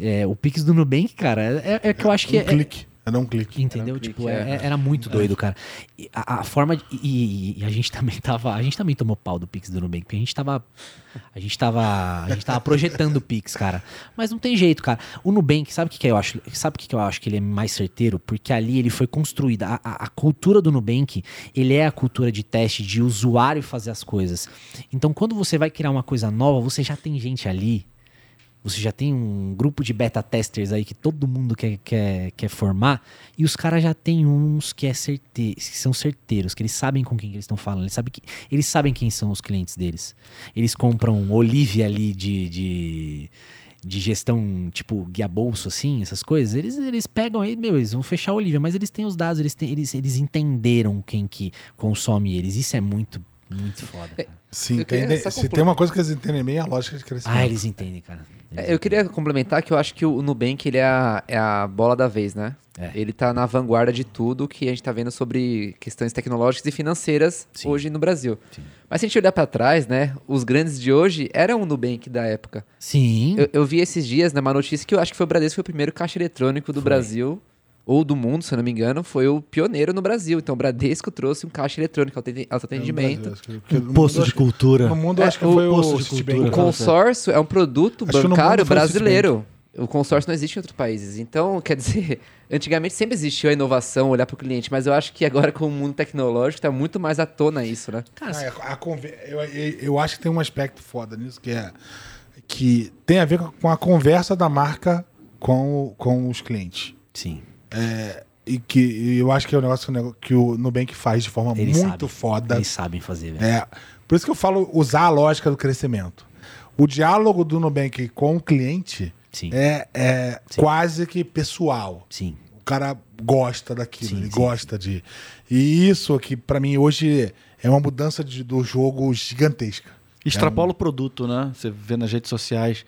É, o Pix do Nubank, cara, é, é que eu acho que um é, clique. Era um clique. Entendeu? Era um clique, tipo, é- é. é- era muito doido, cara. E a, a forma. de- e, e a gente também tava. A gente também tomou pau do Pix do Nubank, porque a gente tava. A gente tava. A gente tava projetando o Pix, cara. Mas não tem jeito, cara. O Nubank, sabe o que, que eu acho? Sabe o que, que eu acho que ele é mais certeiro? Porque ali ele foi construído. A, a- a cultura do Nubank, ele é a cultura de teste, de usuário fazer as coisas. Então, quando você vai criar uma coisa nova, você já tem gente ali você já tem um grupo de beta testers aí que todo mundo quer, quer, quer formar, e os caras já tem uns que, é certe... que são certeiros, que eles sabem com quem que eles estão falando, eles sabem, que... eles sabem quem são os clientes deles. Eles compram Olivia ali de, de, de gestão, tipo guia bolso, assim, essas coisas. Eles, eles pegam aí, meu, eles vão fechar a Olivia, mas eles têm os dados, eles, têm, eles, eles entenderam quem que consome eles. Isso é muito, muito foda. cara. Queria entende- se complementar. tem uma coisa que eles entendem bem, é a lógica de crescimento. Ah, eles entendem, cara. Eles É, eu queria complementar que eu acho que o Nubank ele é, a, é a bola da vez, né? É. Ele tá na vanguarda de tudo que a gente tá vendo sobre questões tecnológicas e financeiras Sim. hoje no Brasil. Sim. Mas se a gente olhar pra trás, né? Os grandes de hoje eram o Nubank da época. Sim. Eu, eu vi esses dias, numa notícia, que eu acho que foi o Bradesco foi o primeiro caixa eletrônico do Foi. Brasil, ou do mundo, se eu não me engano, foi o pioneiro no Brasil. Então o Bradesco trouxe um caixa eletrônico autoatendi- autoatendimento. Que- no Um posto de cultura. No mundo, É, acho que o foi o, posto de cultura. O consórcio é um produto Acho que bancário brasileiro. O consórcio não existe em outros países. Então, quer dizer, antigamente sempre existiu a inovação, olhar para o cliente, mas eu acho que agora com o mundo tecnológico está muito mais à tona isso, né? Cara, Ah, é, eu, eu- eu acho que tem um aspecto foda nisso, que é que tem a ver com a conversa da marca com, com os clientes. sim. E que e eu acho que é um negócio que o nego- que o Nubank faz de forma Eles muito sabem. foda. Eles sabem fazer, velho. É, por isso que eu falo usar a lógica do crescimento. O diálogo do Nubank com o cliente Sim. é, é Sim. quase que pessoal. Sim. O cara gosta daquilo, Sim, ele sim, gosta de. E isso aqui, pra mim, hoje é uma mudança de- do jogo gigantesca. Extrapola o produto, né? Você vê nas redes sociais,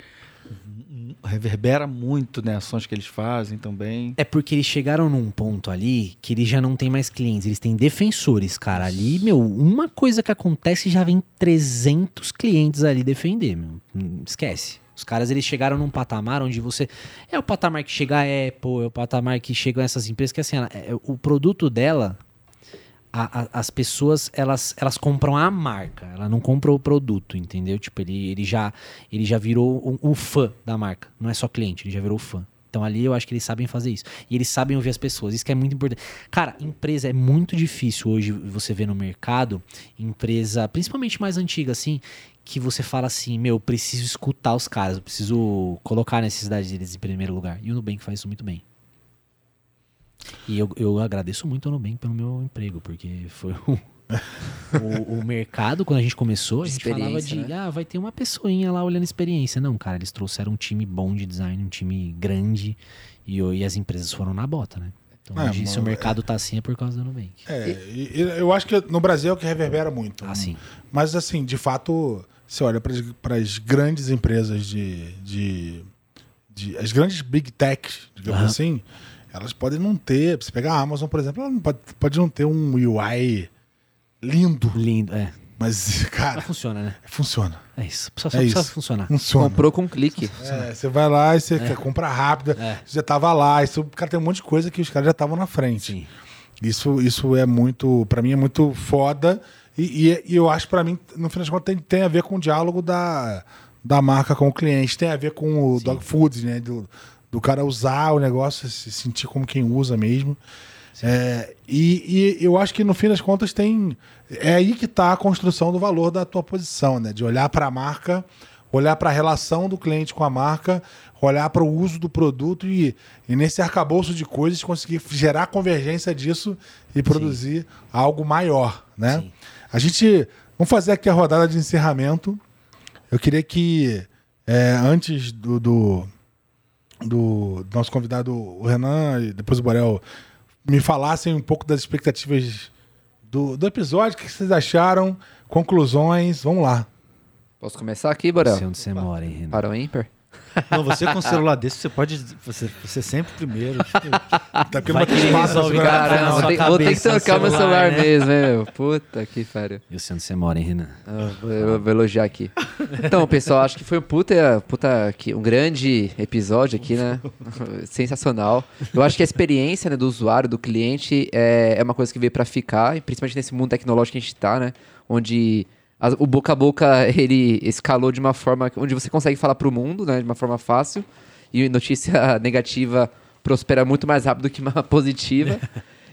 reverbera muito, né? Ações que eles fazem também. É porque eles chegaram num ponto ali que eles já não tem mais clientes, eles têm defensores, cara. Ali, meu, uma coisa que acontece já vem 300 clientes ali defender, meu. Hum, Esquece. Os caras, eles chegaram num patamar onde você... É o patamar que chega a Apple, é o patamar que chegam essas empresas, que assim, ela- é- o produto dela, a- a- as pessoas, elas, elas compram a marca, ela não compra o produto, entendeu? Tipo, ele, ele, já, ele já virou um, um fã da marca, não é só cliente, ele já virou fã. Então ali eu acho que eles sabem fazer isso. E eles sabem ouvir as pessoas, isso que é muito importante. Cara, empresa é muito difícil hoje você ver no mercado, empresa, principalmente mais antiga assim, que você fala assim, meu, eu preciso escutar os caras, eu preciso colocar a necessidade deles em primeiro lugar. E o Nubank faz isso muito bem. E eu, eu agradeço muito ao Nubank pelo meu emprego, porque foi um- o, o mercado, quando a gente começou, a gente falava de, experiência, ah, vai ter uma pessoinha lá olhando experiência. Não, cara, eles trouxeram um time bom de design, um time grande, e, o- e as empresas foram na bota, né? Então, É, hoje, se o mercado tá assim, é por causa do Nubank. É, e- eu acho que no Brasil é o que reverbera muito. Ah, sim. Mas, assim, de fato, você olha para as grandes empresas de, de, de- As grandes big techs, digamos Aham. assim, elas podem não ter. Você pegar a Amazon, por exemplo, ela não pode, pode não ter um UI lindo, Lindo, é. mas, Ela cara, funciona, né? funciona. É isso. Só, só É precisa isso. funcionar. Funciona. Comprou com um clique. É, você vai lá e você quer comprar rápido, É. você já tava lá, isso, cara, tem um monte de coisa que os caras já estavam na frente. Sim. Isso, isso é muito, Pra mim é muito foda e, e- e eu acho pra mim, no final das contas, tem, tem a ver com o diálogo da, da marca com o cliente. Tem a ver com o dog food, né? Do, do cara usar o negócio, se sentir como quem usa mesmo. É, e, e eu acho que no fim das contas tem. É aí que está a construção do valor da tua posição, né? De olhar para a marca, olhar para a relação do cliente com a marca, olhar para o uso do produto e, e nesse arcabouço de coisas conseguir gerar convergência disso e produzir algo maior, né? Sim. A gente vamos fazer aqui a rodada de encerramento. Eu queria que é, antes do, do, do nosso convidado o Renan e depois o Borel me falassem um pouco das expectativas do, do episódio, o que vocês acharam, conclusões, vamos lá. Posso começar aqui, Borel? Sei onde você mora, hein, Renan? Para o ímpar? Não, você com um celular desse, você pode você, você sempre primeiro. Até porque Vai não espaço cara. Caramba, na vou ter, vou ter que trocar meu celular, né? mesmo, hein, meu. Puta que pariu. Eu sei onde você mora, hein, Renan? Ah, vou, eu vou elogiar aqui. Então, pessoal, acho que foi um puta, puta um grande episódio aqui, né? Sensacional. Eu acho que a experiência né, do usuário, do cliente, é, é uma coisa que veio pra ficar, principalmente nesse mundo tecnológico que a gente tá, né? Onde o boca a boca ele escalou de uma forma onde você consegue falar pro mundo, né? De uma forma fácil. E notícia negativa prospera muito mais rápido que uma positiva.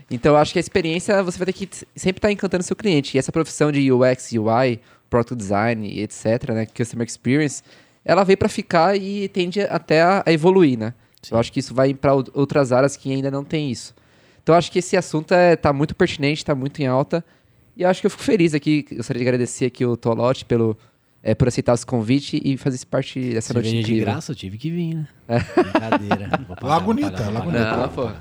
Então, eu acho que a experiência você vai ter que sempre estar encantando seu cliente. E essa profissão de UX, UI, Product Design etc, né, Customer Experience, ela veio para ficar e tende até a, evoluir, né? Eu acho que isso vai para outras áreas que ainda não tem isso. Então, eu acho que esse assunto é, tá muito pertinente, tá muito em alta. E eu acho que eu fico feliz aqui. Gostaria de agradecer aqui o Tolote pelo, é, por aceitar esse convite e fazer parte dessa noite de graça, eu tive que vir, né? Brincadeira. Vou pagar, Lagunita, Lagunita. Não, pô.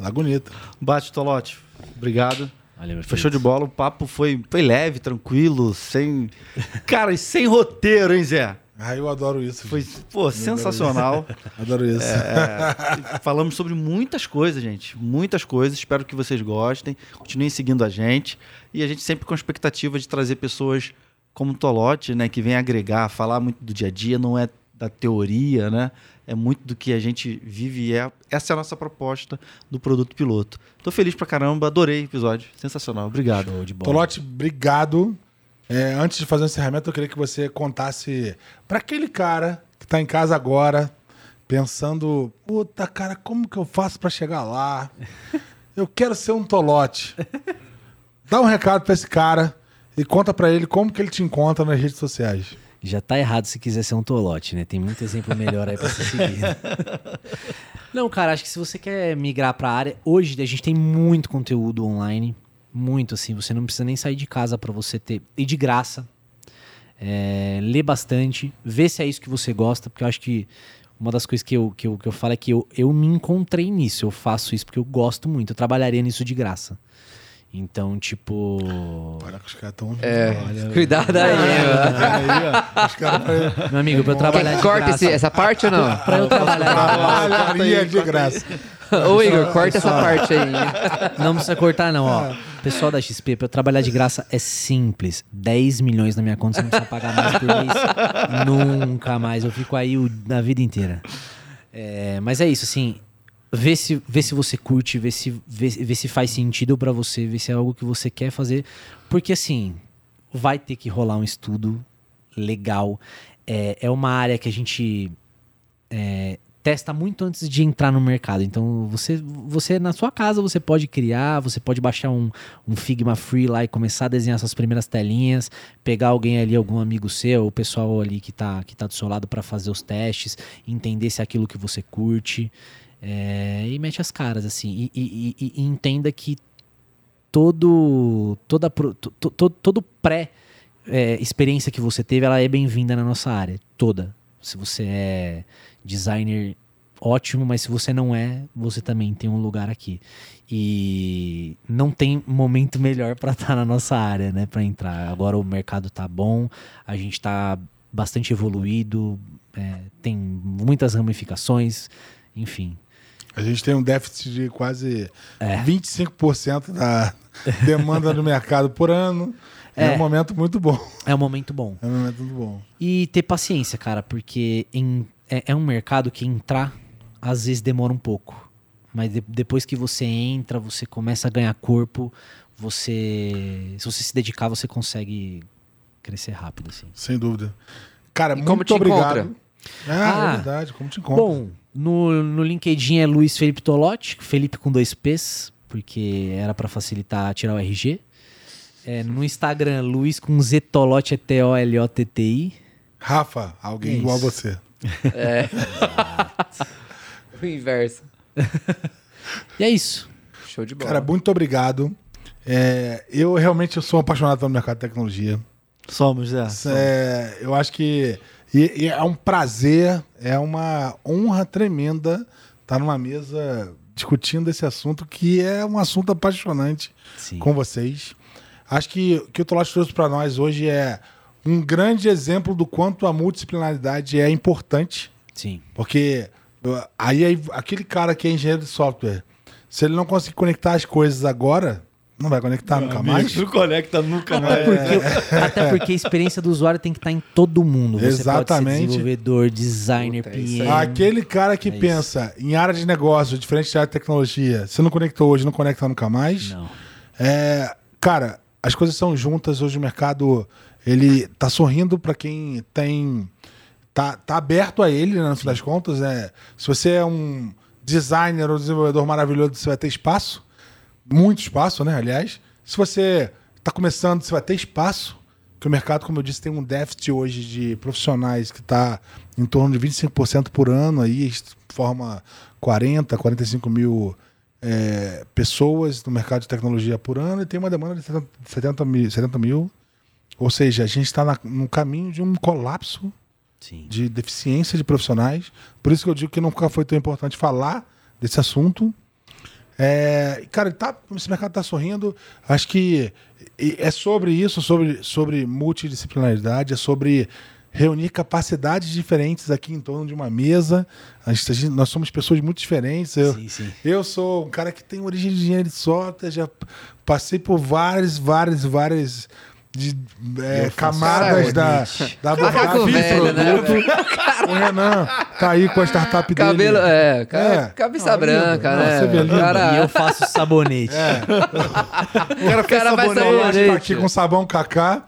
Lagunita. Bate, Tolote. Obrigado. Valeu, meu Foi show de bola. O papo foi, foi leve, tranquilo, sem. Cara, e sem roteiro, hein, Zé? Ah, eu adoro isso. Foi, gente. pô, sensacional. Adoro isso. É, falamos sobre muitas coisas, gente. Muitas coisas. Espero que vocês gostem. Continuem seguindo a gente. E a gente sempre com a expectativa de trazer pessoas como o Tolote, né? Que vem agregar, falar muito do dia a dia, não é da teoria, né? É muito do que a gente vive e é, essa é a nossa proposta do produto piloto. Tô feliz pra caramba, adorei o episódio. Sensacional. Obrigado. Show de bola. Tolote, obrigado. É, antes de fazer o encerramento, eu queria que você contasse para aquele cara que tá em casa agora, pensando: puta, cara, como que eu faço para chegar lá? Eu quero ser um Tolote. Dá um recado para esse cara e conta para ele como que ele te encontra nas redes sociais. Já tá errado se quiser ser um tolote, né? Tem muito exemplo melhor aí pra ser seguido. Não, cara, acho que se você quer migrar pra área, hoje a gente tem muito conteúdo online. Muito, assim. Você não precisa nem sair de casa pra você ter. E de graça. É, lê bastante. Vê se é isso que você gosta, porque eu acho que uma das coisas que eu, que eu, que eu falo é que eu, eu me encontrei nisso. Eu faço isso porque eu gosto muito. Eu trabalharia nisso de graça. Então, tipo. Olha que os caras estão. É, cuidado aí, mano. Meu amigo, pra eu trabalhar de Corta graça. esse- essa parte ou não? Pra eu trabalhar trabalharia de graça. Ô, Igor, corta essa parte aí. Não precisa cortar, não, ó. Pessoal da XP, pra eu trabalhar de graça é simples. 10 milhões na minha conta, você não precisa pagar mais por mês. Nunca mais. Eu fico aí o- a vida inteira. É, mas é isso, assim. Vê se, vê se você curte, vê se, vê, vê se faz sentido pra você, vê se é algo que você quer fazer. Porque, assim, vai ter que rolar um estudo legal. É, é uma área que a gente é, testa muito antes de entrar no mercado. Então, você, você na sua casa, você pode criar, você pode baixar um, um Figma Free lá e começar a desenhar suas primeiras telinhas, pegar alguém ali, algum amigo seu, o pessoal ali que tá, que tá do seu lado para fazer os testes, entender se é aquilo que você curte. é, e mete as caras, assim. E, e- e- e entenda que todo, toda, to- to- todo pré é, experiência que você teve, ela é bem-vinda na nossa área, toda. Se você é designer, ótimo, mas se você não é, você também tem um lugar aqui. E não tem momento melhor para estar na nossa área, né, para entrar. Agora o mercado tá bom, a gente tá bastante evoluído, é, tem muitas ramificações, enfim. A gente tem um déficit de quase É. 25% da demanda do mercado por ano. É. É. um momento muito bom. É um momento bom. É um momento muito bom. E ter paciência, cara, porque em- é, é um mercado que entrar às vezes demora um pouco. Mas de- depois que você entra, você começa a ganhar corpo, você. Se você se dedicar, você consegue crescer rápido, assim. Sem dúvida. Cara, E muito como te obrigado. encontra? É, Ah, é verdade, como te encontra. Bom, no, no LinkedIn é Luiz Felipe Tolotti, Felipe com dois P's, porque era pra facilitar tirar o RG. É, no Instagram, Luiz com Z Tolotti, é T-O-L-O-T-T-I. Rafa, alguém É igual a você. É. o inverso. E é isso. Show de bola. Cara, muito obrigado. É, eu realmente eu sou apaixonado pelo mercado de tecnologia. Somos, é. É, eu acho que e- e é um prazer, é uma honra tremenda estar numa mesa discutindo esse assunto, que é um assunto apaixonante Sim. com vocês. Acho que o que o Tolote trouxe para nós hoje é um grande exemplo do quanto a multidisciplinaridade é importante, Sim. porque aí, aí aquele cara que é engenheiro de software, se ele não conseguir conectar as coisas agora, não vai conectar nunca mais. Não conecta nunca Até mais. porque, até porque a experiência do usuário tem que estar em todo mundo. Você Exatamente. pode ser desenvolvedor, designer, Puta, é PM. aí. Aquele cara que É isso. pensa em área de negócio, diferente da área de tecnologia, se não conectou hoje, não conecta nunca mais. Não. É, cara, as coisas são juntas. Hoje o mercado ele tá sorrindo para quem tem. Tá, tá aberto a ele, né, no fim das contas. É, se você é um designer ou desenvolvedor maravilhoso, você vai ter espaço. Muito espaço, né? Aliás. Se você tá começando, você vai ter espaço. Que o mercado, como eu disse, tem um déficit hoje de profissionais que está em torno de 25% por ano, aí forma 40, 45 mil é, pessoas no mercado de tecnologia por ano e tem uma demanda de 70 70 mil. 70 mil. Ou seja, a gente está no caminho de um colapso Sim. de deficiência de profissionais. Por isso que eu digo que nunca foi tão importante falar desse assunto. É, cara, tá, esse mercado está sorrindo. Acho que é sobre isso, sobre, sobre multidisciplinaridade, é sobre reunir capacidades diferentes aqui em torno de uma mesa. A gente- a gente- nós somos pessoas muito diferentes. Eu, Sim, sim. eu sou um cara que tem origem de engenharia de software, já passei por várias, várias, várias de, é, camadas da, da abordagem velho, né, produto. o Renan tá aí com a startup dele. Cabelo, é, ca- É. cabeça Não, branca. Não, né? você O lindo. E cara, eu faço sabonete. O cara, O cara vai sabonete, sabonete. tá aqui com sabão cacá.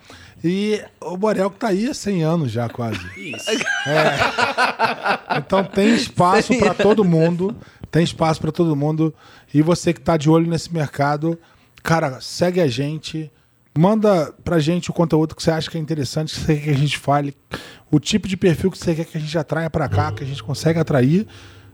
E o Borel que tá aí há 100 anos já, quase. Isso. É. Então tem espaço para todo mundo. Tem espaço para todo mundo. E você que tá de olho nesse mercado, cara, segue a gente. Manda pra gente o conteúdo que você acha que é interessante, que você quer que a gente fale. O tipo de perfil que você quer que a gente atraia para cá, que a gente consegue atrair.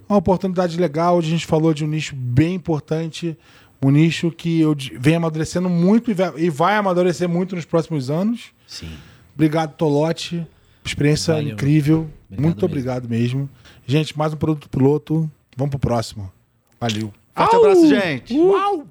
Uma oportunidade legal. A gente falou de um nicho bem importante. Um nicho que eu vem amadurecendo muito e vai, amadurecer muito nos próximos anos. Sim. Obrigado, Tolote. Experiência Valeu. incrível. Obrigado Muito mesmo. obrigado mesmo. Gente, mais um produto piloto. Vamos pro próximo. Valeu. Forte abraço, gente. Uau!